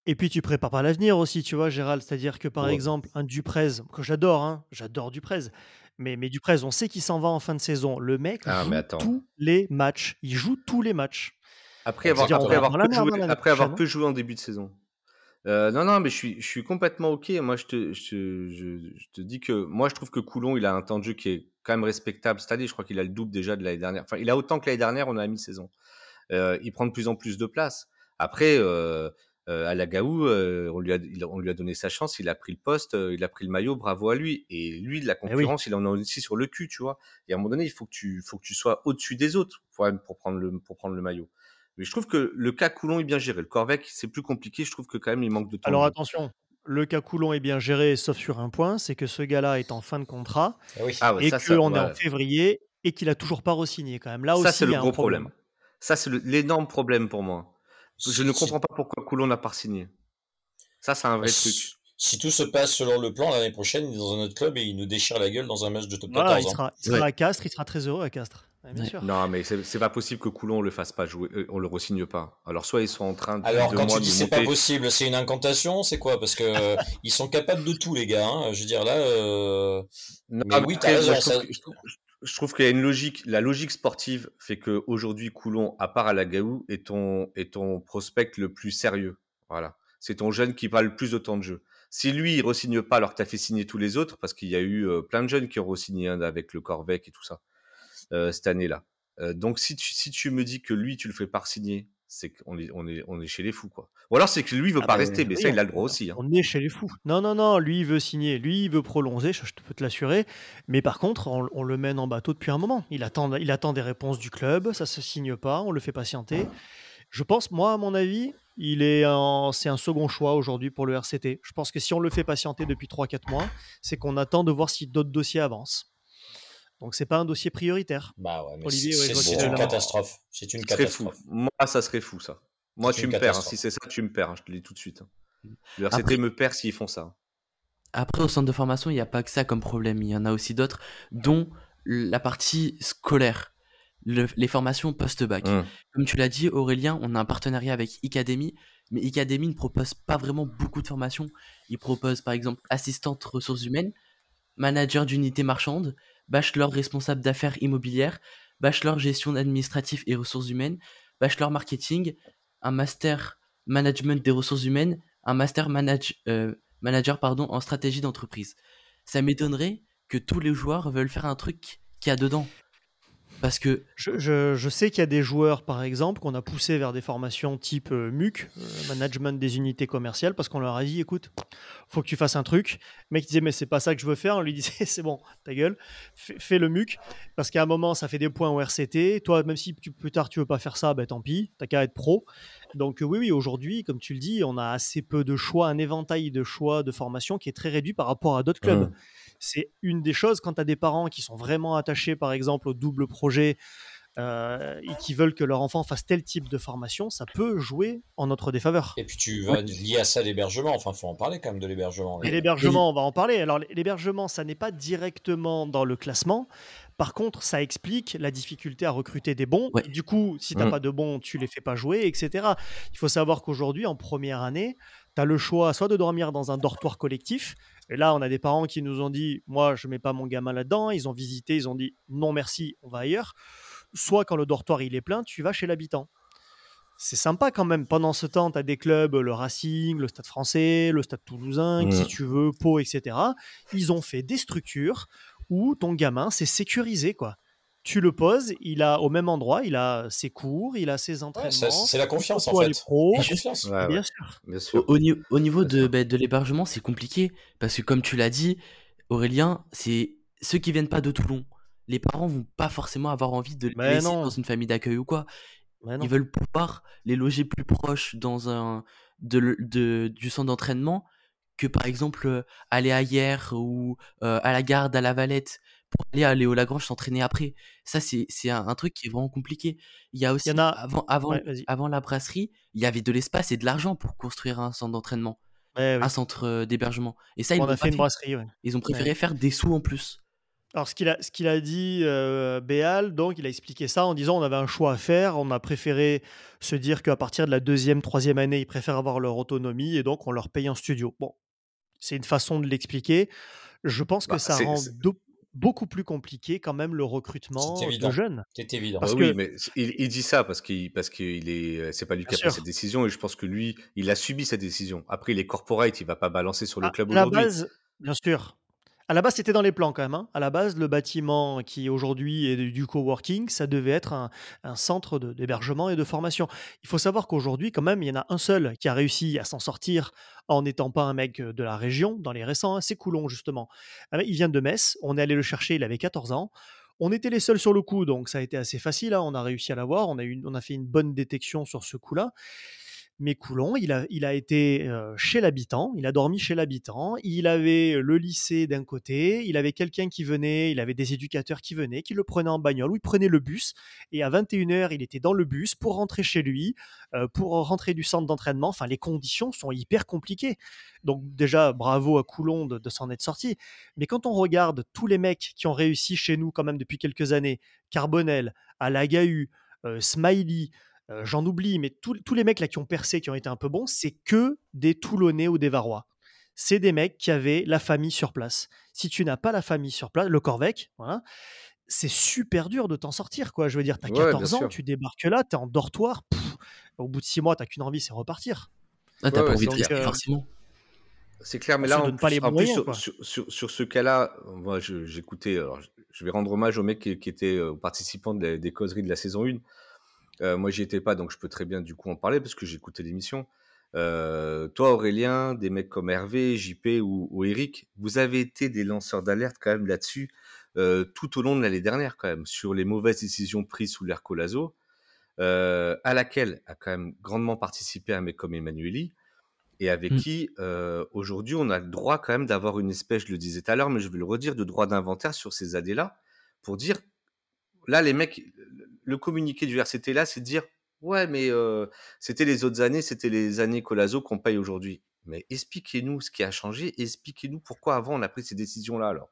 Et puis tu prépares pas l'avenir aussi, tu vois, Gérald. C'est-à-dire que par exemple, un Duprez, que j'adore, hein, j'adore Duprez, mais, mais Duprez, on sait qu'il s'en va en fin de saison. Le mec ah, joue tous les matchs. Il joue tous les matchs. Après avoir, après avoir, peu, joué, après avoir peu joué en début de saison. Euh, non, non, mais je suis, je suis complètement OK. Moi, je te, je, je, te dis que moi, je trouve que Coulon, il a un temps de jeu qui est quand même respectable cette année. Je crois qu'il a le double déjà de l'année dernière. Enfin, il a autant que l'année dernière, on a mi-saison. Euh, il prend de plus en plus de place. Après, euh, euh à la Gaou, on, lui a, on lui a donné sa chance. Il a pris le poste, il a pris le maillot. Bravo à lui. Et lui, de la eh concurrence, il en a aussi sur le cul, tu vois. Et à un moment donné, il faut que tu, faut que tu sois au-dessus des autres pour, pour, prendre le, pour prendre le maillot. Mais je trouve que le cas Coulon est bien géré. Le Corvec, c'est plus compliqué. Je trouve que quand même, il manque de temps. Alors attention, le cas Coulon est bien géré, sauf sur un point, c'est que ce gars-là est en fin de contrat ah ah et qu'on est en février et qu'il a toujours pas re-signé quand même. Là ça, c'est le gros problème. Ça, c'est l'énorme problème pour moi. Je ne comprends pas pourquoi Coulon n'a pas signé. Ça, c'est un vrai truc. Si tout se passe selon le plan, l'année prochaine, il est dans un autre club et il nous déchire la gueule dans un match de top 14. Il sera, il sera à Castres, il sera très heureux à Castres. Non, mais c'est pas possible que Coulon le fasse pas jouer, euh, on le resigne pas. Alors soit ils sont en train de. Alors quand tu dis c'est pas possible, c'est une incantation, c'est quoi? Parce que euh, ils sont capables de tout les gars. Hein. Je veux dire là. Euh... mais oui, raison. Je trouve, qu'il y a une logique. La logique sportive fait que aujourd'hui Coulon, à part à la Gaou, est ton est ton prospect le plus sérieux. Voilà, c'est ton jeune qui parle le plus de temps de jeu. Si lui il resigne pas alors que tu as fait signer tous les autres, parce qu'il y a eu euh, plein de jeunes qui ont re-signé avec le Corvec et tout ça. Euh, cette année-là. Euh, donc si tu, si tu me dis que lui, tu le fais pas signer, c'est qu'on est, on est, on est chez les fous, quoi. Ou alors c'est que lui, il veut ah pas ben, rester, mais ça, il a le droit aussi. Hein. On est chez les fous. Non, non, non, lui, il veut signer, lui, il veut prolonger, je, peux te l'assurer. Mais par contre, on, le mène en bateau depuis un moment. Il attend, il attend des réponses du club, ça se signe pas, on le fait patienter. Je pense, moi, à mon avis, il est c'est un second choix aujourd'hui pour le RCT. Je pense que si on le fait patienter depuis 3-4 mois, c'est qu'on attend de voir si d'autres dossiers avancent. Donc c'est pas un dossier prioritaire. Bah ouais, mais c'est une catastrophe. C'est une catastrophe. Moi, ça serait fou ça. Moi, tu me perds. Hein. Si c'est ça, tu me perds. Hein. Je te le dis tout de suite. Hein. Le RCT me perd s'ils font ça. Après, au centre de formation, il n'y a pas que ça comme problème. Il y en a aussi d'autres, dont la partie scolaire, les formations post-bac. Mmh. Comme tu l'as dit, Aurélien, on a un partenariat avec Icademy, mais Icademy ne propose pas vraiment beaucoup de formations. Il propose par exemple assistante ressources humaines, manager d'unité marchande, bachelor responsable d'affaires immobilières, bachelor gestion administrative et ressources humaines, bachelor marketing, un master management des ressources humaines, un master euh, manager en stratégie d'entreprise. Ça m'étonnerait que tous les joueurs veulent faire un truc qui a dedans. Parce que je, sais qu'il y a des joueurs, par exemple, qu'on a poussé vers des formations type euh, MUC, euh, management des unités commerciales, parce qu'on leur a dit, écoute, faut que tu fasses un truc. Le mec disait, mais c'est pas ça que je veux faire. On lui disait, c'est bon, ta gueule, fais, le MUC, parce qu'à un moment, ça fait des points au RCT. Toi, même si plus tard tu veux pas faire ça, ben tant pis, t'as qu'à être pro. Donc oui, oui, aujourd'hui, comme tu le dis, on a assez peu de choix, un éventail de choix de formation qui est très réduit par rapport à d'autres clubs. Mmh c'est une des choses quand tu as des parents qui sont vraiment attachés, par exemple, au double projet euh, et qui veulent que leur enfant fasse tel type de formation, ça peut jouer en notre défaveur. Et puis tu vas lier à ça l'hébergement, enfin, faut en parler quand même de l'hébergement. Et l'hébergement, on va en parler. Alors, l'hébergement, ça n'est pas directement dans le classement. Par contre, ça explique la difficulté à recruter des bons. Du coup, si tu n'as mmh. pas de bons, tu les fais pas jouer, etc. Il faut savoir qu'aujourd'hui, en première année, tu as le choix soit de dormir dans un dortoir collectif, et là, on a des parents qui nous ont dit, moi, je mets pas mon gamin là-dedans. Ils ont visité, ils ont dit, non merci, on va ailleurs. Soit quand le dortoir il est plein, tu vas chez l'habitant. C'est sympa quand même. Pendant ce temps, tu as des clubs, le Racing, le Stade français, le Stade toulousain, si tu veux, Pau, etc. Ils ont fait des structures où ton gamin, c'est sécurisé, quoi tu le poses, il a au même endroit, il a ses cours, il a ses entraînements. c'est la confiance en fait. bien, sûr. Au, niveau de, bah, de l'hébergement, c'est compliqué parce que comme tu l'as dit, Aurélien, c'est ceux qui viennent pas de Toulon. Les parents vont pas forcément avoir envie de les laisser dans une famille d'accueil ou quoi. Ils veulent pouvoir les loger plus proches dans un de, du centre d'entraînement que par exemple euh, aller à Hier ou euh, à la gare à la Valette pour aller à Léo Lagrange s'entraîner après. Ça, c'est un, un, truc qui est vraiment compliqué. Il y a aussi, avant, avant, avant la brasserie, il y avait de l'espace et de l'argent pour construire un centre d'entraînement, un centre d'hébergement. Et ça, ils, ont fait une brasserie, ils ont préféré faire des sous en plus. Alors, ce qu'il a, ce qu'il a dit, euh, Béal, donc, il a expliqué ça en disant on avait un choix à faire. On a préféré se dire qu'à partir de la deuxième, troisième année, ils préfèrent avoir leur autonomie et donc on leur paye en studio. Bon, c'est une façon de l'expliquer. Je pense que bah, ça rend beaucoup plus compliqué quand même le recrutement de jeunes. C'est évident. Parce oui, mais il, dit ça parce qu'il parce qu'il est c'est pas lui qui a pris cette décision et je pense que lui il a subi cette décision. Après il est corporate, il va pas balancer sur le club aujourd'hui. La base, bien sûr. À la base, c'était dans les plans quand même. Hein. À la base, le bâtiment qui aujourd'hui est du coworking, ça devait être un, centre d'hébergement et de formation. Il faut savoir qu'aujourd'hui, quand même, il y en a un seul qui a réussi à s'en sortir en n'étant pas un mec de la région, dans les récents, hein, c'est Coulon justement. Ah, il vient de Metz, on est allé le chercher, il avait 14 ans. On était les seuls sur le coup, donc ça a été assez facile. Hein. On a réussi à l'avoir, on a fait une bonne détection sur ce coup-là. Mais Coulon, il a, été chez l'habitant, il a dormi chez l'habitant, il avait le lycée d'un côté, il avait quelqu'un qui venait, il avait des éducateurs qui venaient, qui le prenaient en bagnole, ou il prenait le bus, et à 21h, il était dans le bus pour rentrer chez lui, pour rentrer du centre d'entraînement. Enfin, les conditions sont hyper compliquées. Donc déjà, bravo à Coulon de, s'en être sorti. Mais quand on regarde tous les mecs qui ont réussi chez nous quand même depuis quelques années, Carbonel, Alagahu, Smiley, euh, j'en oublie, mais tous les mecs là qui ont percé, qui ont été un peu bons, c'est que des Toulonnais ou des Varois. C'est des mecs qui avaient la famille sur place. Si tu n'as pas la famille sur place, le Corvec, voilà, c'est super dur de t'en sortir. quoi. Je veux dire, tu as 14 ans, tu débarques là, tu es en dortoir, au bout de 6 mois, tu qu'une envie, c'est repartir. Ah, t'as pas envie de euh, forcément. C'est clair, mais là, en, plus, sur, ce cas-là, moi, j'écoutais. Je vais rendre hommage au mec qui, qui était euh, participant des, des, causeries de la saison 1. Euh, moi, j'y étais pas, donc je peux très bien du coup en parler parce que écouté l'émission. Euh, toi, Aurélien, des mecs comme Hervé, JP ou, Eric, vous avez été des lanceurs d'alerte quand même là-dessus euh, tout au long de l'année dernière quand même sur les mauvaises décisions prises sous l'air Colazo, à laquelle a quand même grandement participé un mec comme Emmanueli et avec mmh. qui aujourd'hui on a le droit quand même d'avoir une espèce, je le disais tout à l'heure, mais je vais le redire, de droit d'inventaire sur ces années-là pour dire là les mecs, le communiqué du RCT là, c'est de dire ouais, mais c'était les autres années, c'était les années Colazo qu'on paye aujourd'hui. Mais expliquez-nous ce qui a changé, expliquez-nous pourquoi avant on a pris ces décisions-là alors.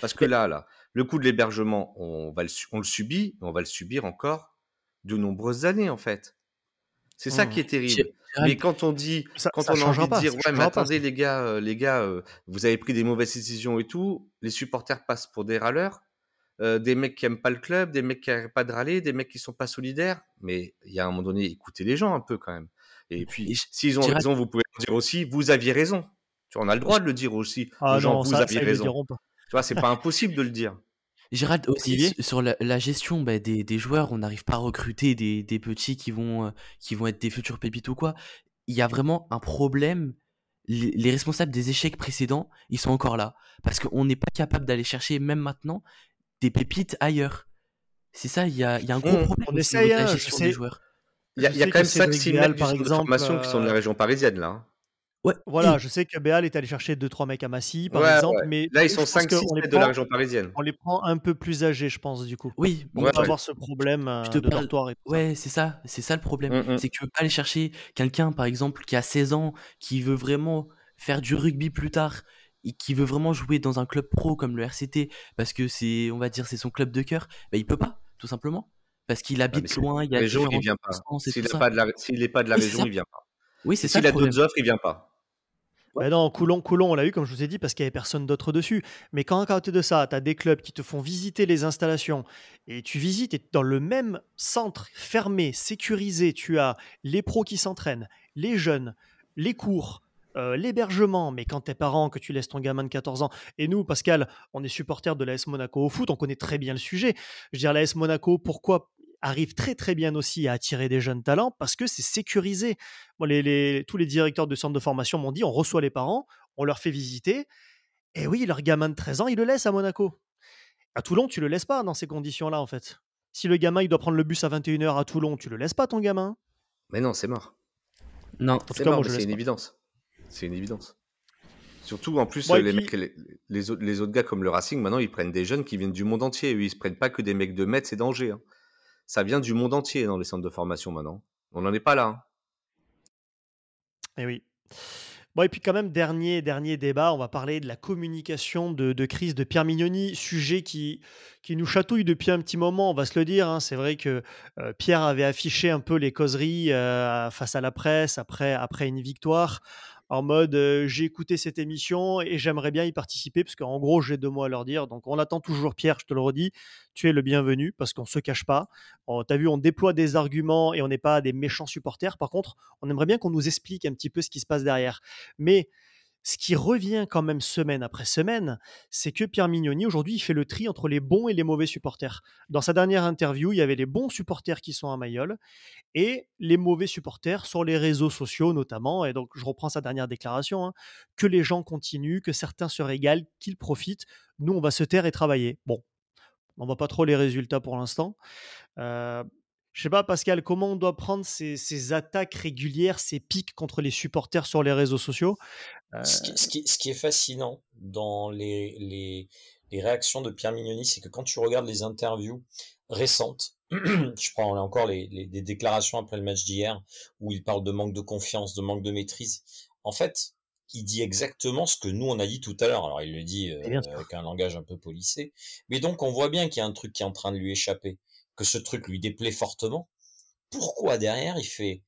Parce que là, là, le coût de l'hébergement, on, va le, on le subit, on va le subir encore de nombreuses années en fait. C'est ça qui est mmh. terrible. Mais quand on dit, quand on a envie de dire, ouais, mais attendez les gars, les gars, vous avez pris des mauvaises décisions et tout, les supporters passent pour des râleurs. Euh, des mecs qui aiment pas le club, des mecs qui n'arrêtent pas de râler, des mecs qui sont pas solidaires. Mais il y a un moment donné, écoutez les gens un peu quand même. Et puis, s'ils ont raison, vous pouvez dire aussi, vous aviez raison. Tu en as le droit de le dire aussi. Ah gens, vous aviez raison. Tu vois, c'est pas impossible de le dire. Gérald, aussi, sur la, gestion bah, des, des, joueurs, on n'arrive pas à recruter des, des petits qui vont, qui vont être des futurs pépites ou quoi. Il y a vraiment un problème. Les, responsables des échecs précédents, ils sont encore là. Parce qu'on n'est pas capable d'aller chercher, même maintenant, des pépites ailleurs. C'est ça, il y a, y a, un gros problème. On essaye, hein, gestion des joueurs. Il y a, y a quand même 5-6 mecs par exemple, de formation qui sont de la région parisienne, là. Hein. Voilà, je sais que Béal est allé chercher 2-3 mecs à Massy, par exemple. Mais Là, ils sont 5-6 de la région parisienne. On les prend un peu plus âgés, je pense, du coup. Oui, on va avoir ce problème euh, de dortoir. ouais, c'est ça, c'est ça le problème. Mmh, mmh. C'est que tu veux pas aller chercher quelqu'un, par exemple, qui a 16 ans, qui veut vraiment faire du rugby plus tard et qui veut vraiment jouer dans un club pro comme le RCT parce que c'est, on va dire, c'est son club de cœur. Bah, il peut pas, tout simplement. Parce qu'il ah, habite loin, il y a région, il vient pas. S'il n'est pas de la, pas de la région, il vient pas. Oui, c'est ça. S'il a d'autres offres, il vient pas. Ben non, Coulon, Coulon, on l'a eu, comme je vous ai dit, parce qu'il n'y avait personne d'autre dessus. Mais quand à côté de ça, tu as des clubs qui te font visiter les installations, et tu visites, et dans le même centre fermé, sécurisé, tu as les pros qui s'entraînent, les jeunes, les cours, euh, l'hébergement, mais quand tes parents, que tu laisses ton gamin de 14 ans, et nous, Pascal, on est supporter de l'AS Monaco au foot, on connaît très bien le sujet. Je veux dire, l'AS Monaco, pourquoi arrive très très bien aussi à attirer des jeunes talents? Parce que c'est sécurisé. Les, tous les directeurs de centres de formation m'ont dit on reçoit les parents, on leur fait visiter, et oui, leur gamin de 13 ans, il le laisse à Monaco. À Toulon, tu le laisses pas dans ces conditions-là, en fait. Si le gamin, il doit prendre le bus à 21h à Toulon, tu le laisses pas, ton gamin? Mais non, c'est mort. Non, c'est une évidence. C'est une évidence. Surtout, en plus, les, mecs, les, autres, les, autres, gars comme le Racing, maintenant, ils prennent des jeunes qui viennent du monde entier. Ils se prennent pas que des mecs de Metz et d'Angers. Hein ça vient du monde entier dans les centres de formation maintenant. On n'en est pas là. Et hein. eh oui. Bon, et puis quand même, dernier, dernier débat, on va parler de la communication de, crise de Pierre Mignoni, sujet qui, qui nous chatouille depuis un petit moment, on va se le dire. Hein. C'est vrai que euh, Pierre avait affiché un peu les causeries euh, face à la presse après, après une victoire en mode j'ai écouté cette émission et j'aimerais bien y participer parce qu'en gros j'ai deux mots à leur dire. Donc on attend toujours Pierre, je te le redis, tu es le bienvenu parce qu'on se cache pas. Tu as vu, on déploie des arguments et on n'est pas des méchants supporters. Par contre, on aimerait bien qu'on nous explique un petit peu ce qui se passe derrière. Mais ce qui revient quand même semaine après semaine, c'est que Pierre Mignoni, aujourd'hui, il fait le tri entre les bons et les mauvais supporters. Dans sa dernière interview, il y avait les bons supporters qui sont à Mayol et les mauvais supporters sur les réseaux sociaux notamment. Et donc, je reprends sa dernière déclaration, hein, que les gens continuent, que certains se régalent, qu'ils profitent. Nous, on va se taire et travailler. Bon, on ne voit pas trop les résultats pour l'instant. Euh, je sais pas, Pascal, comment on doit prendre ces, attaques régulières, ces pics contre les supporters sur les réseaux sociaux ce, qui, est fascinant dans les, réactions de Pierre Mignoni, c'est que quand tu regardes les interviews récentes, je prends encore les, déclarations après le match d'hier, où il parle de manque de confiance, de manque de maîtrise. En fait, il dit exactement ce que nous on a dit tout à l'heure. Alors il le dit euh, avec un langage un peu polissé, mais donc on voit bien qu'il y a un truc qui est en train de lui échapper que ce truc lui déplaît fortement, pourquoi derrière il fait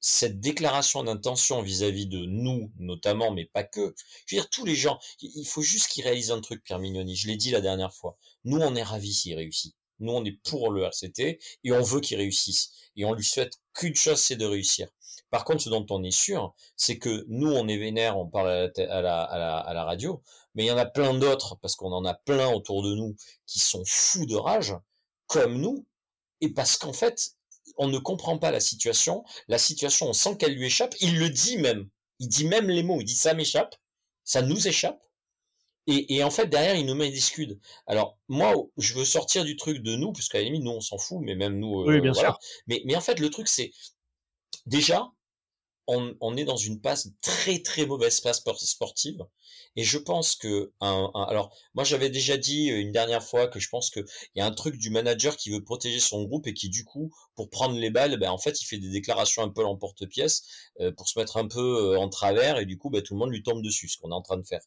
cette déclaration d'intention vis-à-vis de nous, notamment, mais pas que? Je veux dire, tous les gens, il faut juste qu'il réalise un truc, Pierre Mignoni. Je l'ai dit la dernière fois. Nous, on est ravis s'il réussit. Nous, on est pour le RCT et on veut qu'il réussisse. Et on lui souhaite qu'une chose, c'est de réussir. Par contre, ce dont on est sûr, c'est que nous, on est vénère, on parle à la, à la, à la radio, mais il y en a plein d'autres, parce qu'on en a plein autour de nous, qui sont fous de rage, comme nous, et parce qu'en fait, on ne comprend pas la situation. La situation, on sent qu'elle lui échappe. Il le dit même. Il dit même les mots. Il dit ça m'échappe. Ça nous échappe. Et, en fait, derrière, il nous met des excuses. Alors, moi, je veux sortir du truc de nous, parce qu'à la limite, nous, on s'en fout, mais même nous, oui, bien euh, sûr. Mais, mais en fait, le truc, c'est déjà, on, est dans une passe très très mauvaise passe sportive. Et je pense que alors moi j'avais déjà dit euh, une dernière fois que je pense que il y a un truc du manager qui veut protéger son groupe et qui du coup pour prendre les balles ben en fait il fait des déclarations un peu l'emporte-pièce euh, pour se mettre un peu euh, en travers et du coup ben, tout le monde lui tombe dessus ce qu'on est en train de faire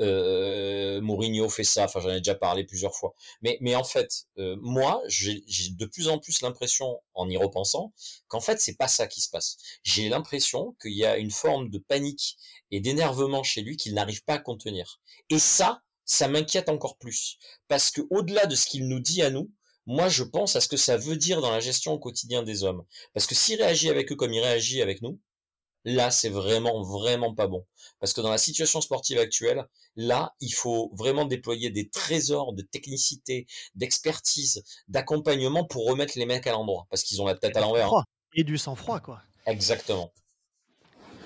euh, Mourinho fait ça, enfin j'en ai déjà parlé plusieurs fois. Mais, mais en fait, euh, moi, j'ai de plus en plus l'impression, en y repensant, qu'en fait c'est pas ça qui se passe. J'ai l'impression qu'il y a une forme de panique et d'énervement chez lui qu'il n'arrive pas à contenir. Et ça, ça m'inquiète encore plus, parce que au-delà de ce qu'il nous dit à nous, moi je pense à ce que ça veut dire dans la gestion au quotidien des hommes. Parce que s'il réagit avec eux comme il réagit avec nous, là, c'est vraiment, vraiment pas bon. Parce que dans la situation sportive actuelle, là, il faut vraiment déployer des trésors de technicité, d'expertise, d'accompagnement pour remettre les mecs à l'endroit. Parce qu'ils ont la tête à l'envers. Et du sang-froid, quoi. Exactement.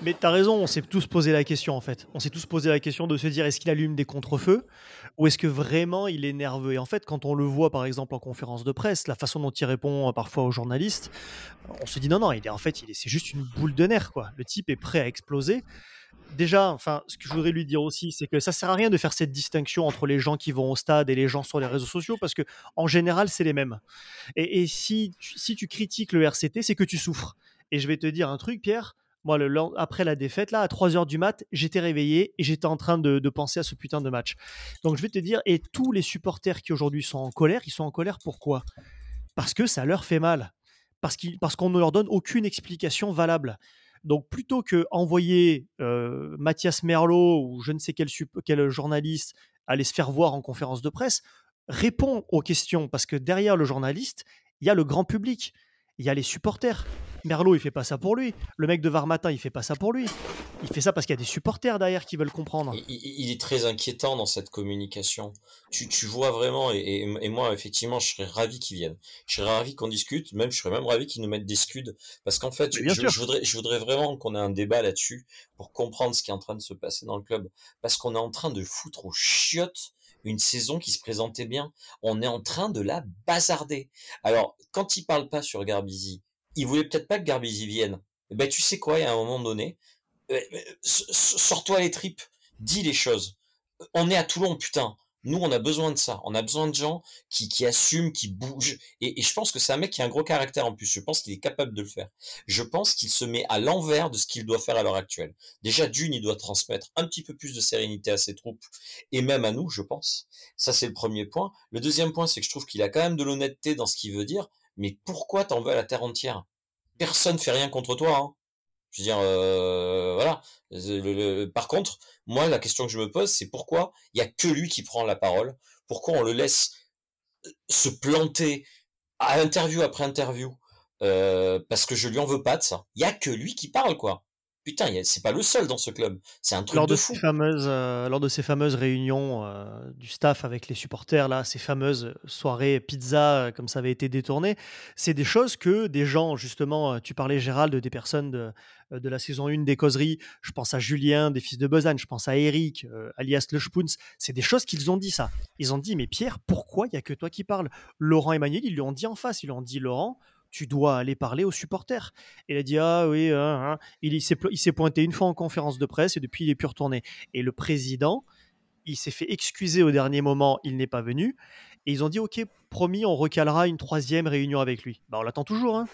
Mais tu as raison, on s'est tous posé la question en fait. On s'est tous posé la question de se dire est-ce qu'il allume des contre-feux ou est-ce que vraiment il est nerveux? Et en fait, quand on le voit par exemple en conférence de presse, la façon dont il répond euh, parfois aux journalistes, on se dit non, non, il est en fait, c'est juste une boule de nerfs quoi. Le type est prêt à exploser. Déjà, enfin, ce que je voudrais lui dire aussi, c'est que ça sert à rien de faire cette distinction entre les gens qui vont au stade et les gens sur les réseaux sociaux parce que en général, c'est les mêmes. Et, et si, si tu critiques le RCT, c'est que tu souffres. Et je vais te dire un truc, Pierre après la défaite, là, à 3h du mat, j'étais réveillé et j'étais en train de, penser à ce putain de match. Donc je vais te dire, et tous les supporters qui aujourd'hui sont en colère, ils sont en colère pourquoi? Parce que ça leur fait mal. Parce qu'on parce qu'on ne leur donne aucune explication valable. Donc plutôt que envoyer euh, Mathias Merlot ou je ne sais quel, quel journaliste aller se faire voir en conférence de presse, réponds aux questions parce que derrière le journaliste, il y a le grand public, il y a les supporters. Merlot, il fait pas ça pour lui. Le mec de Varmatin, il fait pas ça pour lui. Il fait ça parce qu'il y a des supporters derrière qui veulent comprendre. Il, est très inquiétant dans cette communication. Tu, vois vraiment, et, moi, effectivement, je serais ravi qu'il vienne. Je serais ravi qu'on discute, même je serais même ravi qu'ils nous mettent des scuds. Parce qu'en fait, je, voudrais, je voudrais vraiment qu'on ait un débat là-dessus pour comprendre ce qui est en train de se passer dans le club. Parce qu'on est en train de foutre aux chiottes une saison qui se présentait bien. On est en train de la bazarder. Alors, quand il parle pas sur Garbizi, il voulait peut-être pas que Garbizi vienne. Eh ben, tu sais quoi, à un moment donné, euh, euh, sors-toi les tripes, dis les choses. On est à Toulon, putain. Nous, on a besoin de ça. On a besoin de gens qui, qui assument, qui bougent. Et, je pense que c'est un mec qui a un gros caractère en plus. Je pense qu'il est capable de le faire. Je pense qu'il se met à l'envers de ce qu'il doit faire à l'heure actuelle. Déjà, d'une, il doit transmettre un petit peu plus de sérénité à ses troupes et même à nous, je pense. Ça, c'est le premier point. Le deuxième point, c'est que je trouve qu'il a quand même de l'honnêteté dans ce qu'il veut dire mais pourquoi t'en veux à la terre entière? Personne fait rien contre toi. Hein. Je veux dire, euh, voilà. par contre, moi, la question que je me pose, c'est pourquoi il y a que lui qui prend la parole? Pourquoi on le laisse euh, se planter à interview après interview? Euh, Parce que je lui en veux pas de ça. Il y a que lui qui parle, quoi putain, c'est pas le seul dans ce club. C'est un truc lors de, fou. Ces fameuses, euh, lors de ces fameuses réunions euh, du staff avec les supporters, là, ces fameuses soirées pizza, euh, comme ça avait été détourné, c'est des choses que des gens, justement, tu parlais Gérald, des personnes de, de la saison 1 des causeries, je pense à Julien, des fils de Besanne, je pense à Eric, alias Le Spoons, c'est des choses qu'ils ont dit ça. Ils ont dit, mais Pierre, pourquoi il n'y a que toi qui parles? Laurent et Emmanuel, ils lui ont dit en face, ils lui ont dit, Laurent, tu dois aller parler aux supporters. Et il a dit ah oui, hein, hein. il, s'est pointé une fois en conférence de presse et depuis il est plus retourné. Et le président, il s'est fait excuser au dernier moment, il n'est pas venu. Et ils ont dit ok, promis, on recalera une troisième réunion avec lui. Bah, on l'attend toujours. Hein.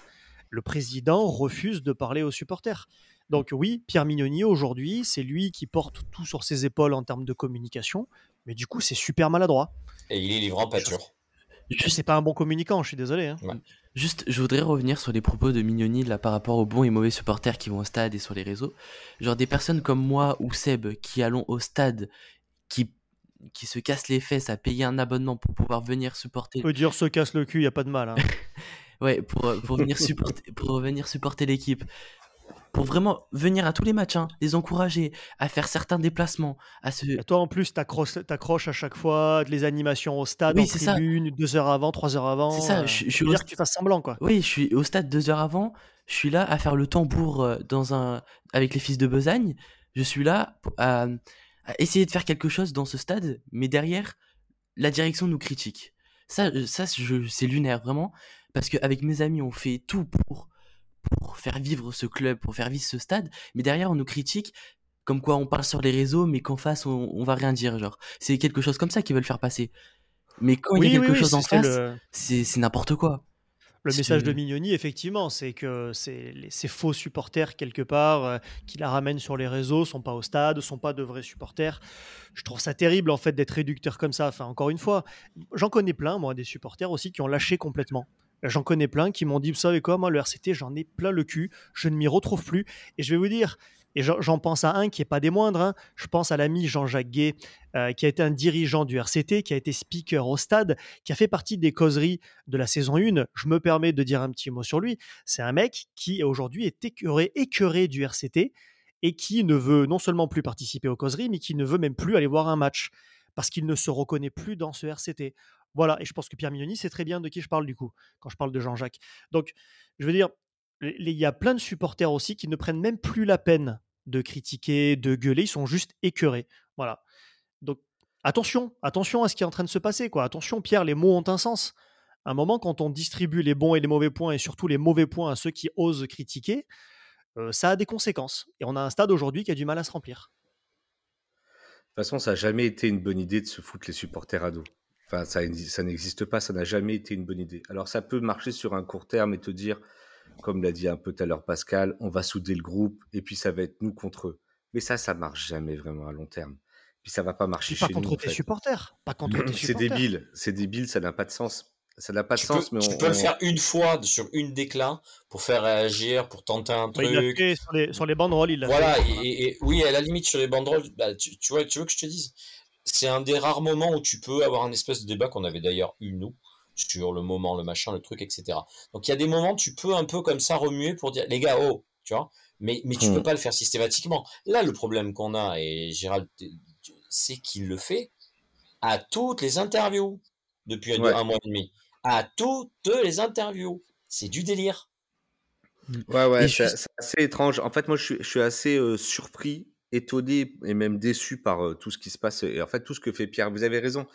Le président refuse de parler aux supporters. Donc oui, Pierre Mignoni aujourd'hui, c'est lui qui porte tout sur ses épaules en termes de communication, mais du coup c'est super maladroit. Et il est livrant pâture. Je sais pas un bon communicant, je suis désolé. Hein. Juste, je voudrais revenir sur les propos de Mignoni là, par rapport aux bons et mauvais supporters qui vont au stade et sur les réseaux. Genre des personnes comme moi ou Seb qui allons au stade, qui, qui se cassent les fesses à payer un abonnement pour pouvoir venir supporter. Peut dire se casse le cul, y a pas de mal. Hein. ouais, pour, pour venir supporter, pour venir supporter l'équipe pour vraiment venir à tous les matchs, hein, les encourager à faire certains déplacements. À se... toi, en plus, t'accroches à chaque fois les animations au stade, oui, en tribune, ça. deux heures avant, trois heures avant. C'est ça, euh, je, suis dire que tu fasses semblant, quoi. Oui, je suis au stade deux heures avant, je suis là à faire le tambour euh, dans un... avec les fils de Besagne, je suis là à, essayer de faire quelque chose dans ce stade, mais derrière, la direction nous critique. Ça, euh, ça c'est lunaire, vraiment, parce qu'avec mes amis, on fait tout pour pour faire vivre ce club, pour faire vivre ce stade, mais derrière on nous critique comme quoi on parle sur les réseaux, mais qu'en face on, va rien dire, genre. C'est quelque chose comme ça qu'ils veulent faire passer. Mais quand il y a quelque chose en face, c'est n'importe quoi. Le message de Mignoni, effectivement, c'est que ces faux supporters, quelque part, euh, qui la ramènent sur les réseaux, sont pas au stade, sont pas de vrais supporters. Je trouve ça terrible, en fait, d'être réducteur comme ça. Enfin, encore une fois, j'en connais plein, moi, des supporters aussi, qui ont lâché complètement. J'en connais plein qui m'ont dit, vous savez quoi, moi, le RCT, j'en ai plein le cul, je ne m'y retrouve plus. Et je vais vous dire, Et j'en pense à un qui n'est pas des moindres. Hein. Je pense à l'ami Jean-Jacques Gay, euh, qui a été un dirigeant du RCT, qui a été speaker au stade, qui a fait partie des causeries de la saison 1. Je me permets de dire un petit mot sur lui. C'est un mec qui aujourd'hui est écœuré, écœuré du RCT et qui ne veut non seulement plus participer aux causeries, mais qui ne veut même plus aller voir un match parce qu'il ne se reconnaît plus dans ce RCT. Voilà, et je pense que Pierre Mignoni sait très bien de qui je parle du coup, quand je parle de Jean-Jacques. Donc, je veux dire, il y a plein de supporters aussi qui ne prennent même plus la peine de critiquer, de gueuler, ils sont juste écœurés. Voilà. Donc, attention, attention à ce qui est en train de se passer, quoi. Attention, Pierre, les mots ont un sens. À un moment, quand on distribue les bons et les mauvais points, et surtout les mauvais points à ceux qui osent critiquer, euh, ça a des conséquences. Et on a un stade aujourd'hui qui a du mal à se remplir. De toute façon, ça n'a jamais été une bonne idée de se foutre les supporters à dos. Enfin, ça, ça n'existe pas, ça n'a jamais été une bonne idée. Alors, ça peut marcher sur un court terme et te dire, comme l'a dit un peu tout à l'heure Pascal, on va souder le groupe et puis ça va être nous contre eux. Mais ça, ça marche jamais vraiment à long terme. Puis ça va pas marcher chez pas contre tes supporters. Pas contre tes C'est débile, c'est débile, ça n'a pas de sens ça n'a pas de sens, mais tu peux le faire une fois sur une déclat pour faire réagir, pour tenter un truc. il fait sur les, sur les banderoles, il Voilà, Et, oui, à la limite sur les banderoles, bah, tu, vois, tu veux que je te dise, c'est un des rares moments où tu peux avoir un espèce de débat qu'on avait d'ailleurs eu nous sur le moment, le machin, le truc, etc. Donc il y a des moments, tu peux un peu comme ça remuer pour dire, les gars, oh, tu vois, mais, mais tu ne peux pas le faire systématiquement. Là, le problème qu'on a, et Gérald, c'est qu'il le fait à toutes les interviews depuis un mois et demi à toutes les interviews. C'est du délire. Mmh. Ouais, ouais, c'est assez étrange. En fait, moi, je suis, assez euh, surpris, étonné et même déçu par euh, tout ce qui se passe. Et en fait, tout ce que fait Pierre, vous avez raison.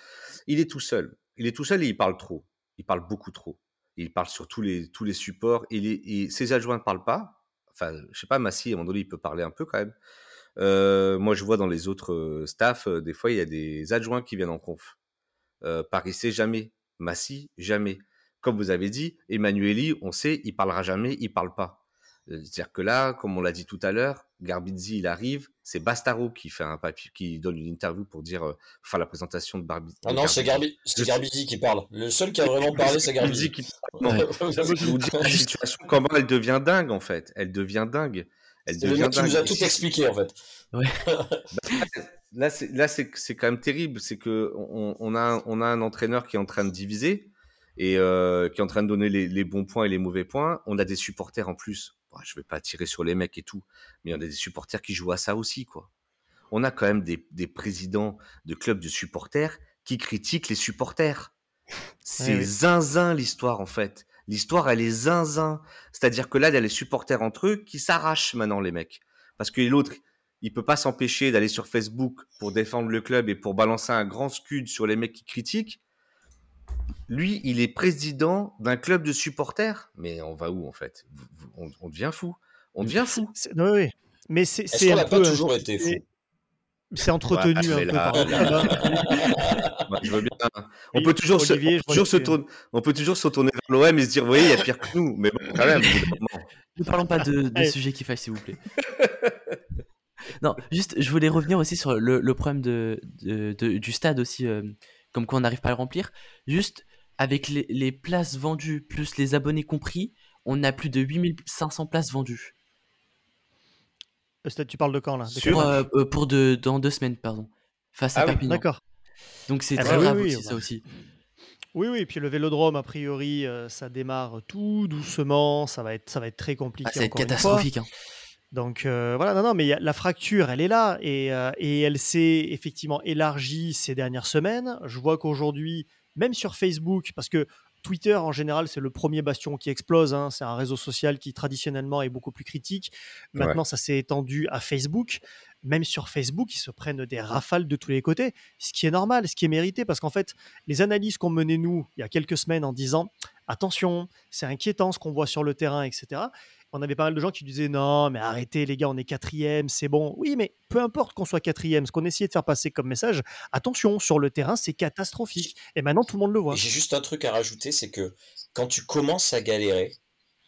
Il est tout seul. Il est tout seul et il parle trop. Il parle beaucoup trop. Il parle sur tous les, tous les supports. Et, ses adjoints ne parlent pas. Enfin, je sais pas, Massy, à un moment donné, il peut parler un peu quand même. Euh, moi, je vois dans les autres staffs, des fois, il y a des adjoints qui viennent en conf. Paris, c'est jamais. Massy, jamais. Comme vous avez dit, Emmanueli, on sait, il parlera jamais, il parle pas. Euh, c'est-à-dire que là, comme on l'a dit tout à l'heure, Garbizzi, il arrive, c'est Bastaro qui fait un papier, qui donne une interview pour dire, euh, faire la présentation de Barbizzi. Ah non, c'est Garbizzi qui parle. Le seul qui a vraiment parlé, c'est Garbizzi. Qui... je vous dis la situation, comment elle devient dingue, en fait. Elle devient dingue. Elle devient le nous a tout expliqué, en fait. Ouais. Bah, là, c'est là c'est quand même terrible. C'est que on, a on a un entraîneur qui est en train de diviser et euh, qui est en train de donner les, bons points et les mauvais points. On a des supporters en plus. Je vais pas tirer sur les mecs et tout, mais on a des supporters qui jouent à ça aussi, quoi. On a quand même des, des présidents de clubs de supporters qui critiquent les supporters. C'est zinzin l'histoire en fait. L'histoire elle est zinzin. C'est-à-dire que là il y a les supporters entre eux qui s'arrachent maintenant les mecs. Parce que l'autre il peut pas s'empêcher d'aller sur Facebook pour défendre le club et pour balancer un grand scud sur les mecs qui critiquent. Lui, il est président d'un club de supporters. Mais on va où en fait? On, devient fou. On devient fou. Oui, oui. Mais c'est un peu, pas toujours été fou? C'est entretenu un peu par je veux bien. On peut toujours, se, toujours se tourner, on peut toujours se tourner vers l'OM et se dire, vous voyez, il y a pire que nous. Mais bon, quand même. Ne parlons pas de, de sujets qui fâchent, s'il vous plaît. non, juste, je voulais revenir aussi sur le, problème de, du stade aussi, euh, comme quoi on n'arrive pas à le remplir. Juste, avec les, places vendues, plus les abonnés compris, on a plus de 8500 places vendues. Euh, tu parles de quand là? Euh, Pour de, dans deux semaines, pardon. Face à ah Perpignan. D'accord. Donc c'est ah très bah grave aussi, ça aussi. Oui, oui, et puis le vélodrome, a priori, ça démarre tout doucement, ça va être, ça va être très compliqué. Ah, ça va être catastrophique. Hein. Donc euh, voilà, non, non, mais la fracture, elle est là et, euh, et elle s'est effectivement élargie ces dernières semaines. Je vois qu'aujourd'hui, même sur Facebook, parce que Twitter en général, c'est le premier bastion qui explose. Hein, c'est un réseau social qui traditionnellement est beaucoup plus critique. Maintenant, ça s'est étendu à Facebook. Même sur Facebook, ils se prennent des rafales de tous les côtés, ce qui est normal, ce qui est mérité, parce qu'en fait, les analyses qu'on menait nous il y a quelques semaines en disant attention, c'est inquiétant ce qu'on voit sur le terrain, etc on avait pas mal de gens qui disaient non, mais arrêtez les gars, on est quatrième, c'est bon. Oui, mais peu importe qu'on soit quatrième, ce qu'on essayait de faire passer comme message, attention, sur le terrain, c'est catastrophique. Et maintenant, tout le monde le voit. J'ai juste un truc à rajouter, c'est que quand tu commences à galérer,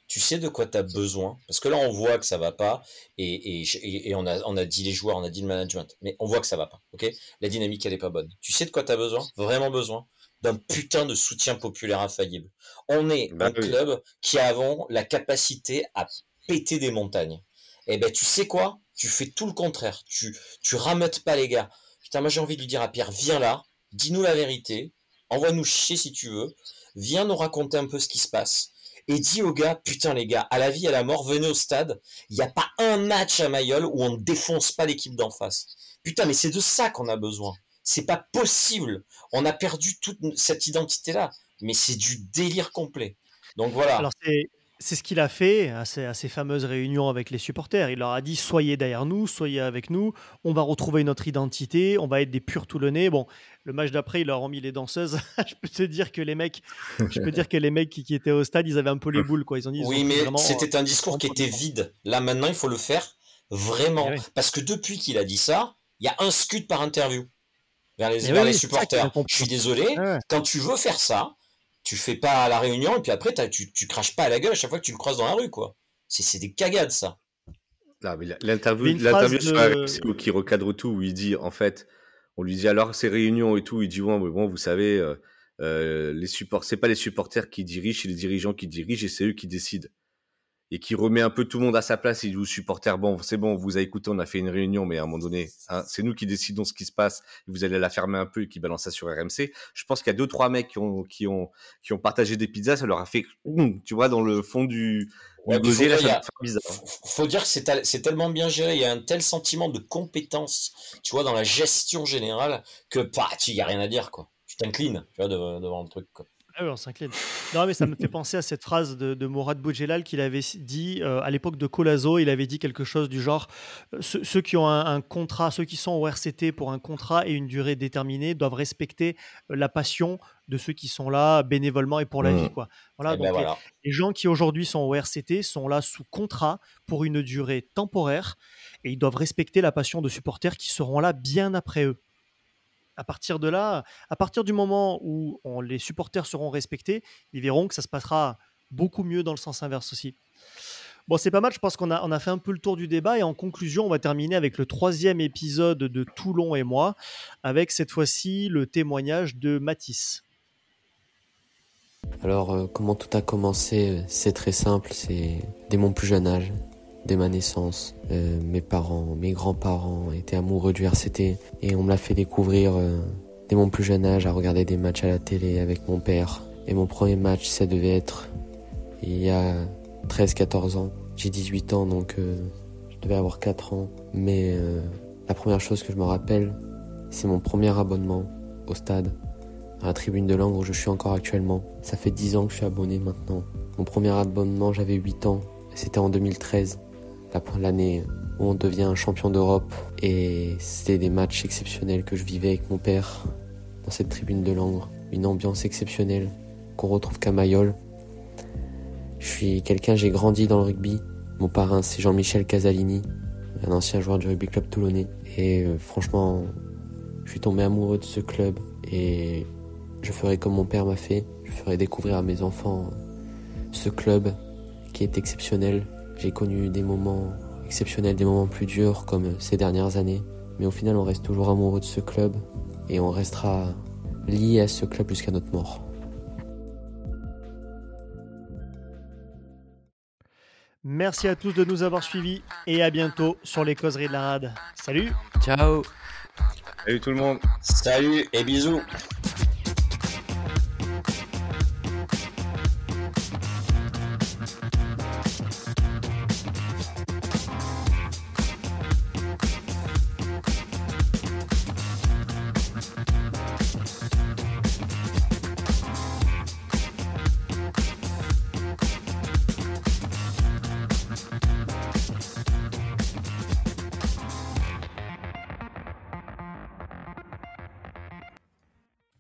tu sais de quoi tu as besoin. Parce que là, on voit que ça va pas. Et, et, on, a, on a dit les joueurs, on a dit le management. Mais on voit que ça va pas. ok? La dynamique, elle est pas bonne. Tu sais de quoi tu as besoin? Vraiment besoin d'un putain de soutien populaire infaillible. On est bah un club qui avons la capacité à péter des montagnes. Et eh ben tu sais quoi? Tu fais tout le contraire. Tu, tu rameutes pas les gars. Putain, moi j'ai envie de lui dire à Pierre, viens là, dis-nous la vérité, envoie-nous chier si tu veux, viens nous raconter un peu ce qui se passe. Et dis aux gars, putain les gars, à la vie, à la mort, venez au stade, il n'y a pas un match à Mayol où on ne défonce pas l'équipe d'en face. Putain, mais c'est de ça qu'on a besoin. C'est pas possible. On a perdu toute cette identité-là. Mais c'est du délire complet. Donc voilà. Alors c'est ce qu'il a fait à ces, fameuses réunions avec les supporters. Il leur a dit soyez derrière nous, soyez avec nous, on va retrouver notre identité, on va être des purs Toulonnais. Bon, le match d'après, il leur a mis les danseuses. je peux te dire que les mecs, je peux dire que les mecs qui, étaient au stade, ils avaient un peu les boules quoi. Ils ont dit. oui, mais c'était un discours qui était vide. Là maintenant, il faut le faire vraiment, eh parce que depuis qu'il a dit ça, il y a un scud par interview vers les, eh les supporters. Je suis désolé, quand tu veux faire ça, tu fais pas la réunion et puis après tu, tu craches pas à la gueule à chaque fois que tu le croises dans la rue quoi. C'est des cagades ça. L'interview de... qui recadre tout où il dit en fait on lui dit alors ces réunions et tout il dit bon, bon vous savez euh, euh, les supporters c'est pas les supporters qui dirigent c'est les dirigeants qui dirigent et c'est eux qui décident et qui remet un peu tout le monde à sa place. Il dit aux supporters, bon, c'est bon, vous a écouté, on a fait une réunion, mais à un moment donné, hein, c'est nous qui décidons ce qui se passe. Vous allez la fermer un peu et qui balance ça sur RMC. Je pense qu'il y a deux, trois mecs qui ont, qui ont, qui ont partagé des pizzas, ça leur a fait, tu vois, dans le fond du, Ouais, faut, dire, faut, dire que c'est tellement bien géré, il y a un tel sentiment de compétence, tu vois, dans la gestion générale, que bah, il n'y a rien à dire, quoi. Tu t'inclines, tu vois, devant le truc, quoi. Ah on s'incline. Non, mais ça me fait penser à cette phrase de, de Mourad Boudjelal qu'il avait dit euh, à l'époque de Colazo. Il avait dit quelque chose du genre euh, ceux, qui ont un, contrat, ceux qui sont au RCT pour un contrat et une durée déterminée doivent respecter euh, la passion de ceux qui sont là bénévolement et pour la mmh. vie. Quoi. Voilà, eh ben Les, gens qui aujourd'hui sont au RCT sont là sous contrat pour une durée temporaire et ils doivent respecter la passion de supporters qui seront là bien après eux à partir de là, à partir du moment où les supporters seront respectés, ils verront que ça se passera beaucoup mieux dans le sens inverse aussi. Bon, c'est pas mal, je pense qu'on a, fait un peu le tour du débat et en conclusion, on va terminer avec le troisième épisode de Toulon et moi, avec cette fois-ci le témoignage de Matisse. Alors, euh, comment tout a commencé? C'est très simple, c'est dès mon plus jeune âge dès ma naissance. Euh, mes parents, mes grands-parents étaient amoureux du RCT et on me l'a fait découvrir euh, dès mon plus jeune âge à regarder des matchs à la télé avec mon père. Et mon premier match, ça devait être il y a 13-14 ans. J'ai 18 ans donc euh, je devais avoir 4 ans. Mais la première chose que je me rappelle, c'est mon premier abonnement au stade, à la tribune de Langres où je suis encore actuellement. Ça fait 10 ans que je suis abonné maintenant. Mon premier abonnement, j'avais 8 ans. C'était en 2013 l'année où on devient champion d'Europe et c'était des matchs exceptionnels que je vivais avec mon père dans cette tribune de Langres, une ambiance exceptionnelle qu'on retrouve qu'à Mayol. Je suis quelqu'un, j'ai grandi dans le rugby. Mon parrain c'est Jean-Michel Casalini, un ancien joueur du rugby club toulonnais et euh, franchement, je suis tombé amoureux de ce club et je ferai comme mon père m'a fait, je ferai découvrir à mes enfants ce club qui est exceptionnel, j'ai connu des moments exceptionnels, des moments plus durs comme ces dernières années. Mais au final, on reste toujours amoureux de ce club et on restera lié à ce club jusqu'à notre mort. Merci à tous de nous avoir suivis et à bientôt sur les causeries de la rade. Salut Ciao Salut tout le monde Salut et bisous